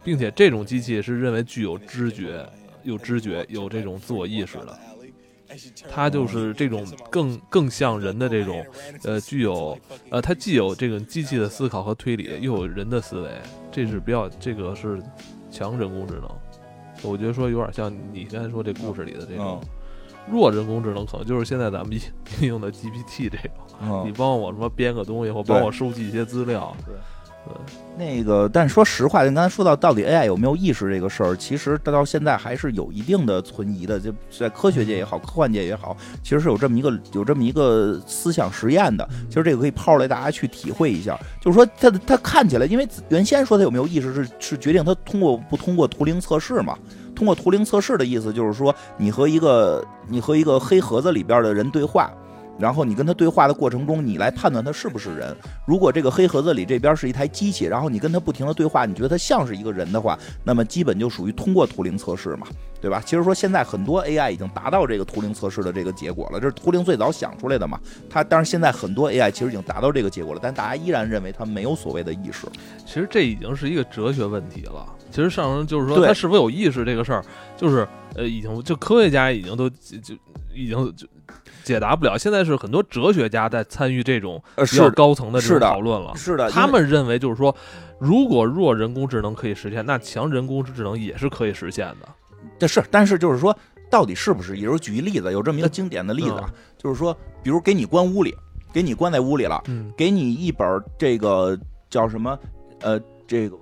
并且这种机器是认为具有知觉、有知觉、有这种自我意识的。它就是这种更更像人的这种，呃，具有呃，它既有这个机器的思考和推理，又有人的思维，这是比较这个是强人工智能。我觉得说有点像你刚才说这故事里的这种嗯弱人工智能，可能就是现在咱们应 应用的 GPT 这种，你嗯，帮我什么编个东西，或帮我收集一些资料，那个，但说实话，你刚才说到到底 AI 有没有意识这个事儿，其实到现在还是有一定的存疑的。就在科学界也好，科幻界也好，其实是有这么一个有这么一个思想实验的。其实这个可以抛出来，大家去体会一下。就是说，它它看起来，因为原先说它有没有意识是是决定它通过不通过图灵测试嘛。通过图灵测试的意思就是说，你和一个你和一个黑盒子里边的人对话。然后你跟他对话的过程中，你来判断他是不是人。如果这个黑盒子里这边是一台机器，然后你跟他不停的对话，你觉得他像是一个人的话，那么基本就属于通过图灵测试嘛，对吧？其实说现在很多 AI 已经达到这个图灵测试的这个结果了，这是图灵最早想出来的嘛。他当然现在很多 AI 其实已经达到这个结果了，但大家依然认为他没有所谓的意识。其实这已经是一个哲学问题了。其实上升就是说，他是否有意识这个事儿，就是呃，已经就科学家已经都就就已经就解答不了。现在是很多哲学家在参与这种呃，比较高层的这种讨论了。是的，他们认为就是说，如果弱人工智能可以实现，那强人工智能也是可以实现的。这是，但是就是说，到底是不是？也就是举一例子，有这么一个经典的例子啊，就是说，比如给你关屋里，给你关在屋里了，嗯给你一本这个叫什么？呃，这个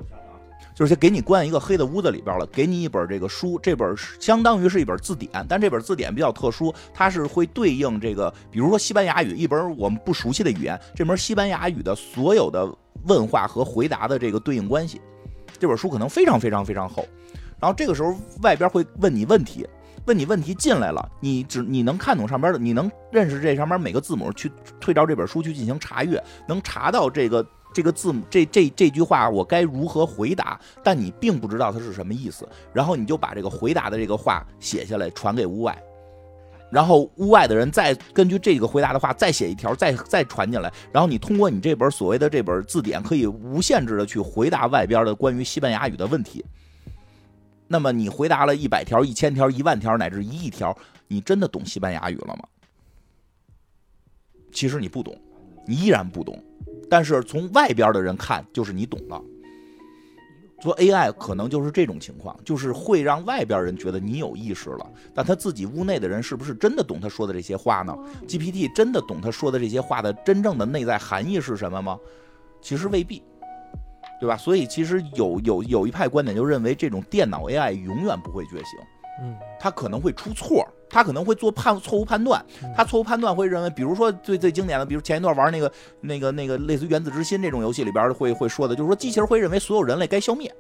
就是给你关一个黑的屋子里边了，给你一本这个书，这本相当于是一本字典，但这本字典比较特殊，它是会对应这个，比如说西班牙语，一本我们不熟悉的语言，这门西班牙语的所有的问话和回答的这个对应关系。这本书可能非常非常非常厚，然后这个时候外边会问你问题。问你问题进来了，你只你能看懂上边的，你能认识这上面每个字母，去对照这本书去进行查阅，能查到这个这个字母这这这句话我该如何回答，但你并不知道它是什么意思，然后你就把这个回答的这个话写下来传给屋外，然后屋外的人再根据这个回答的话再写一条，再再传进来，然后你通过你这本所谓的这本字典，可以无限制的去回答外边的关于西班牙语的问题。那么你回答了一百条、一千条、一万条乃至一亿条，你真的懂西班牙语了吗？其实你不懂，你依然不懂。但是从外边的人看，就是你懂了。做 AI 可能就是这种情况，就是会让外边人觉得你有意识了，但他自己屋内的人是不是真的懂他说的这些话呢？GPT 真的懂他说的这些话的真正的内在含义是什么吗？其实未必。对吧？所以其实有有有一派观点就认为，这种电脑 AI 永远不会觉醒，嗯它可能会出错，它可能会做判错误判断，他错误判断会认为，比如说最最经典的，比如前一段玩那个那个那个类似于《原子之心》这种游戏里边会会说的，就是说机器人会认为所有人类该消灭，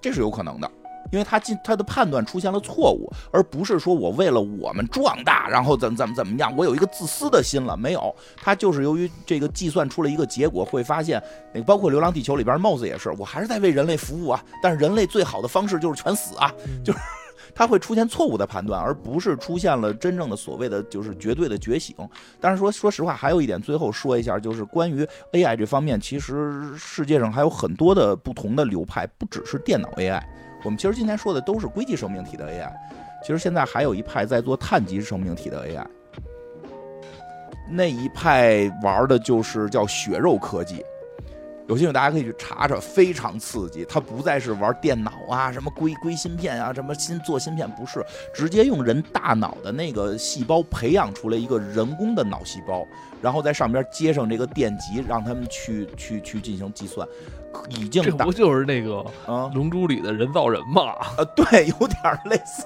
这是有可能的。因为他进他的判断出现了错误，而不是说我为了我们壮大，然后怎么怎么怎么样，我有一个自私的心了，没有，他就是由于这个计算出了一个结果，会发现那个包括《流浪地球》里边 Mouse 也是，我还是在为人类服务啊，但是人类最好的方式就是全死啊，就是它会出现错误的判断，而不是出现了真正的所谓的就是绝对的觉醒。但是说说实话，还有一点，最后说一下，就是关于 AI 这方面，其实世界上还有很多的不同的流派，不只是电脑 AI。我们其实今天说的都是硅基生命体的 AI，其实现在还有一派在做碳基生命体的 AI，那一派玩的就是叫血肉科技。有兴趣大家可以去查查，非常刺激。它不再是玩电脑啊，什么硅硅芯片啊，什么新做芯片，不是，直接用人大脑的那个细胞培养出来一个人工的脑细胞，然后在上边接上这个电极，让他们去去去进行计算。已经达这不就是那个啊《龙珠》里的人造人吗？啊，对，有点类似，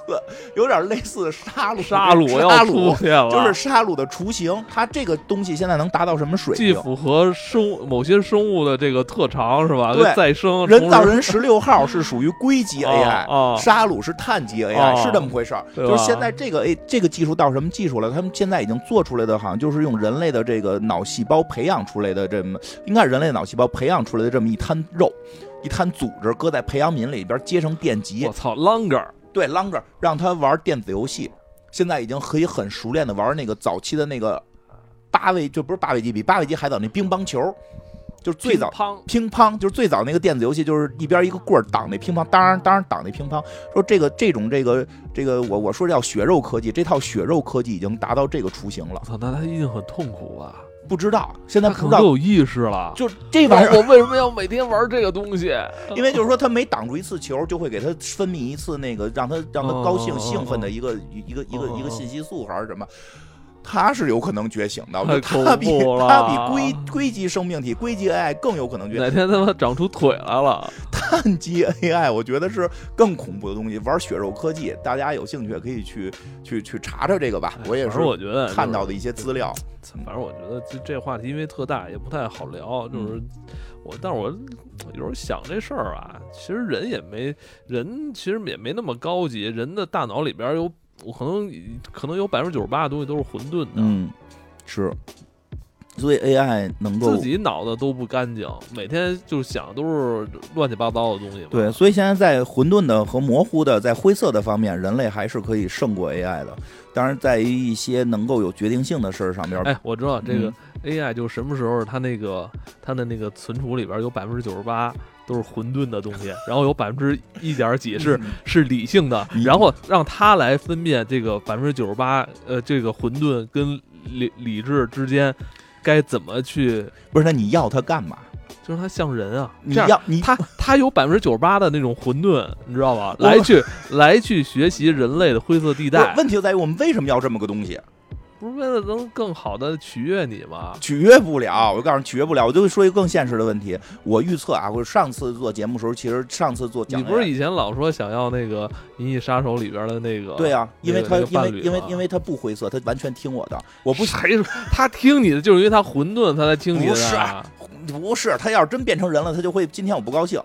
有点类似杀戮沙鲁 要杀戮出现了，就是杀戮的雏形。它这个东西现在能达到什么水平既平？符合生某些生物的这个特长是吧？对跟再生人造人十六号是属于硅基 AI，、哦沙鲁是碳基 AI，、哦是这么回事儿。对吧就是现在这个 A 这个技术到什么技术了？他们现在已经做出来的，好像就是用人类的这个脑细胞培养出来的这么，应该是人类脑细胞培养出来的这么一滩肉。一滩组织搁在培养皿里边接上电极我，操，longer 对 Longer 让他玩电子游戏，现在已经可以很熟练的玩那个早期的那个八位，就不是八位机，比八位机还早那乒乓球，就是最早乒乓就是最早那个电子游戏，就是一边一个棍儿挡那乒乓，当然当然挡那乒乓。说这个这种这个这个，我我说叫血肉科技，这套血肉科技已经达到这个雏形了我。操，那他一定很痛苦吧？不知道现在他不知道，可能都有意识了。就这玩意儿，我为什么要每天玩这个东西？因为就是说他每挡住一次球，就会给他分泌一次那个让他让他高兴兴奋的一个一个一个一个信息素还是什么。他是有可能觉醒的，我觉得他比 他比硅硅基生命体、硅基 AI 更有可能觉醒。哪天他妈长出腿来了？碳基 AI，我觉得是更恐怖的东西。玩血肉科技，大家有兴趣可以去去去查查这个吧。我也是我觉得看到的一些资料。反正我觉得这这话题因为特大，也不太好聊。就是嗯我，但是我有时候想这事儿啊，其实人也没人，其实也没那么高级。人的大脑里边有，我可能可能有百分之九十八的东西都是混沌的，嗯，是。所以 AI 能够自己脑子都不干净，每天就想都是乱七八糟的东西。对，所以现在在混沌的和模糊的、在灰色的方面，人类还是可以胜过 AI 的。当然，在于一些能够有决定性的事儿上边，哎，我知道这个嗯 AI 就什么时候它那个它的那个存储里边有百分之九十八都是混沌的东西，然后有百分之一点几是是理性的，然后让他来分辨这个百分之九十八呃这个混沌跟理理智之间该怎么去，不是？那你要他干嘛？就是他像人啊，你要你他他有百分之九十八的那种混沌，你知道吧？来去来去学习人类的灰色地带，问题就在于我们为什么要这么个东西？不是为了能更好的取悦你吗？取悦不了，我告诉你取悦不了。我就说一个更现实的问题，我预测啊，我上次做节目的时候，其实上次做讲你不是以前老说想要那个《银翼杀手》里边的那个？对啊，因为他那个因为因为因为他不灰色，他完全听我的。我不谁说他听你的，就是因为他混沌，他才听你的不是啊。不是，他要是真变成人了，他就会今天我不高兴，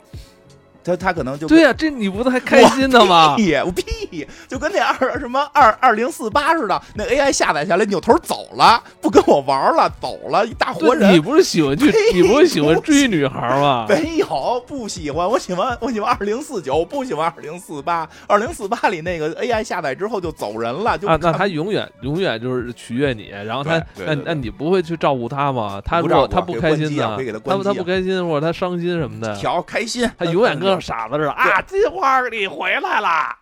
他他可能就对呀、这你不是还开心的吗？屁，我屁，就跟那二什么二二零四八似的，那 AI 下载下来扭头走了，不跟我玩了，走了，一大活人你。不是喜欢去，你不是喜欢追女孩吗？没有，不喜欢，我喜欢我喜欢二零四九，不喜欢二零四八。二零四八里那个 AI 下载之后就走人了，就啊，那他永远永远就是取悦你，然后他那那你不会去照顾他吗？他不如果照顾他不开心呢给关机啊会给他，关他不开心或者他伤心什么的，调开心，他永远跟傻子似的啊！金花你回来了，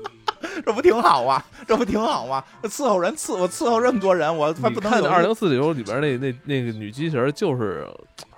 这不挺好吗？这不挺好吗？伺候人伺我伺候这么多人，我还不能看二零四九里边那那那个女机器人，就是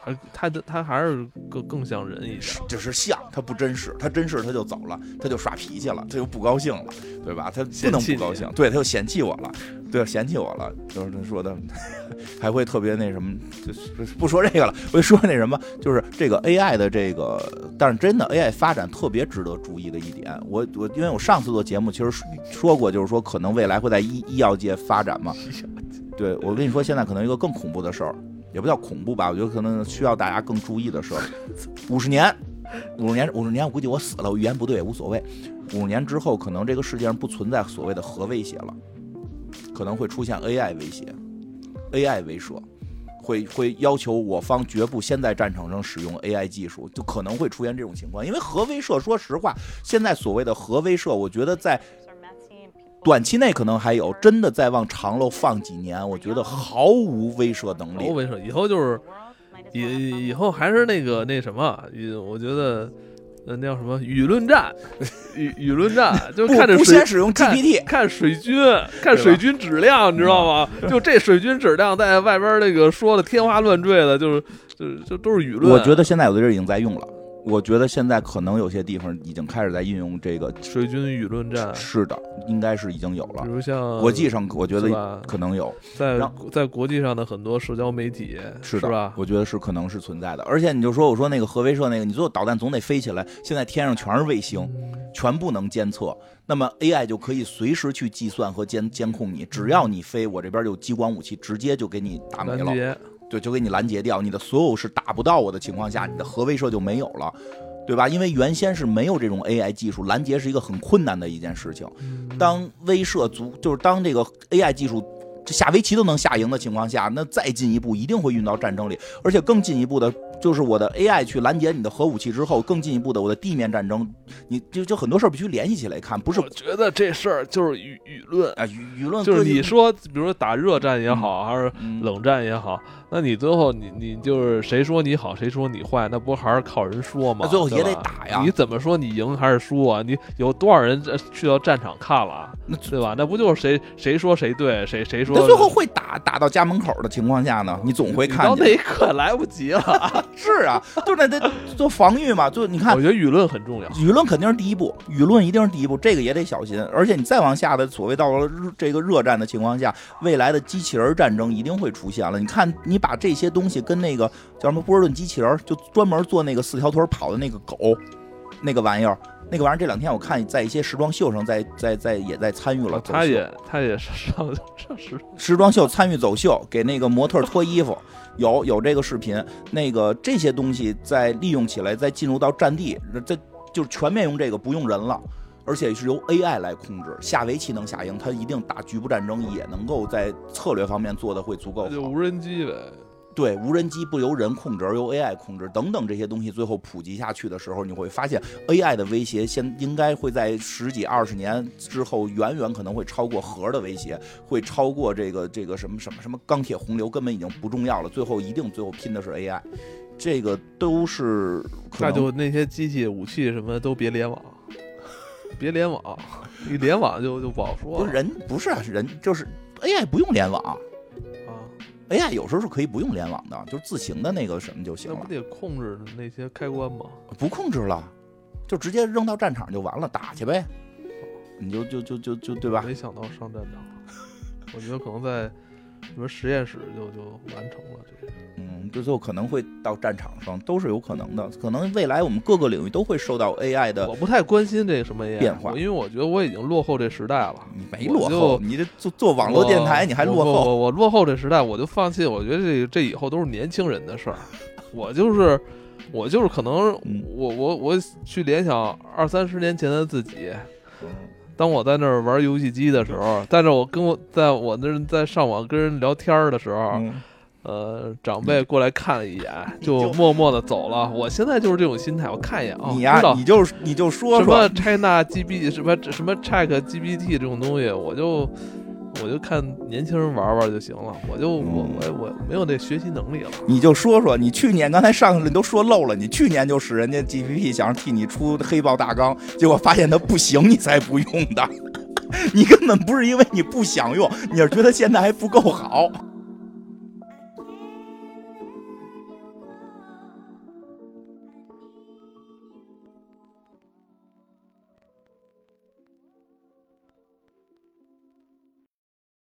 还她的她还是更更像人一点。就是像他不真实，他真实他就走了，他就耍脾气了，他就不高兴了，对吧？他不能不高兴，对，他就嫌弃我了，对，嫌弃我了，就是他说的，还会特别那什么，就是不说这个了，我就说那什么，就是这个 AI 的这个，但是真的 AI 发展特别值得注意的一点，我我因为我上次做节目其实说过，就是说可能未来会在医医药界发展嘛，对我跟你说，现在可能一个更恐怖的事儿，也不叫恐怖吧，我觉得可能需要大家更注意的事儿。五十年，五十年，五十年，我估计我死了，我语言不对也无所谓。五十年之后，可能这个世界上不存在所谓的核威胁了，可能会出现 AI 威胁，AI 威慑。会会要求我方绝不先在战场上使用 AI 技术，就可能会出现这种情况。因为核威慑，说实话，现在所谓的核威慑，我觉得在短期内可能还有，真的再往长了放几年，我觉得毫无威慑能力。毫无威慑，以后就是以以后还是那个那什么，我觉得呃那叫什么舆论战，舆舆论战，就不不看着水先使用看 GPT，看水军，看水军质量，你知道吗？就这水军质量在外边那个说的天花乱坠的，就是就就都是舆论。我觉得现在有的人已经在用了，我觉得现在可能有些地方已经开始在运用这个。水军舆论战是的，应该是已经有了。比如像国际上，我觉得可能有。在在国际上的很多社交媒体是的，吧？我觉得是可能是存在的。而且你就说，我说那个核威慑那个，你最后导弹总得飞起来，现在天上全是卫星，全部能监测，那么 AI 就可以随时去计算和监监控你，只要你飞，我这边有激光武器，直接就给你打没了。对，就给你拦截掉，你的所有是打不到我的情况下，你的核威慑就没有了，对吧？因为原先是没有这种 AI 技术，拦截是一个很困难的一件事情。当威慑足，就是当这个 AI 技术这下围棋都能下赢的情况下，那再进一步一定会运到战争里，而且更进一步的。就是我的 AI 去拦截你的核武器之后，更进一步的我的地面战争，你就就很多事儿必须联系起来看，不是？我觉得这事儿就是舆舆论啊，舆舆论就是你说，比如说打热战也好，嗯还是冷战也好，那你最后你你就是谁说你好，谁说你坏，那不还是靠人说吗？那最后也得打呀你怎么说你赢还是输啊？你有多少人呃去到战场看了啊？那对吧？那不就是谁谁说谁对，谁谁说？那最后会打打到家门口的情况下呢，你总会看见。到那一刻来不及了。是啊，就是那得做防御嘛，就你看我觉得舆论很重要。舆论肯定是第一步，舆论一定是第一步，这个也得小心。而且你再往下的所谓到了这个热战的情况下，未来的机器人战争一定会出现了。你看，你把这些东西跟那个叫什么波士顿机器人，就专门做那个四条腿跑的那个狗，那个玩意儿，那个玩意儿这两天我看在一些时装秀上在在在也在参与了他也他也是上上是时装秀参与走秀，给那个模特脱衣服，有有这个视频。那个这些东西再利用起来，再进入到战地，这就是全面用这个，不用人了，而且是由 AI 来控制。下围棋能下赢，它一定打局部战争也能够在策略方面做的会足够好。就无人机呗。对，无人机不由人控制，而由 AI 控制，等等这些东西最后普及下去的时候，你会发现 AI 的威胁现应该会在十几二十年之后，远远可能会超过核的威胁，会超过这个这个什么什么什么钢铁洪流，根本已经不重要了。最后一定最后拼的是 AI，这个都是那就那些机器、武器什么都别联网，别联网，一联网就就不好说了。不是人不是啊，人就是 AI 不用联网啊，，AI 有时候是可以不用联网的，就是自行的那个什么就行了那不，得控制那些开关吗？不控制了，就直接扔到战场就完了，打去呗。你就就就就就对吧？没想到上战场，我觉得可能在什么实验室就就完成了这个。嗯，就最后可能会到战场上，都是有可能的。可能未来我们各个领域都会受到 AI 的我不太关心这个什么 AI 变化因为我觉得我已经落后这时代了。你没落后，你这做做网络电台你还落后。我我落后这时代，我就放弃。我觉得这这以后都是年轻人的事儿。我就是我就是可能嗯我我我去联想二三十年前的自己。当我在那儿玩游戏机的时候，但是我跟我在我那在上网跟人聊天儿的时候，嗯。呃，长辈过来看了一眼，就就默默的走了。我现在就是这种心态，我看一眼啊，你呀、你就你就说什么，China GB 什么什么 Check GPT 这种东西，我就我就看年轻人玩玩就行了，我就我我我没有那学习能力了。你就说说，你去年刚才上去了你都说漏了，你去年就使人家 GPT 想替你出黑豹大纲，结果发现它不行，你才不用的。你根本不是因为你不想用，你是觉得现在还不够好。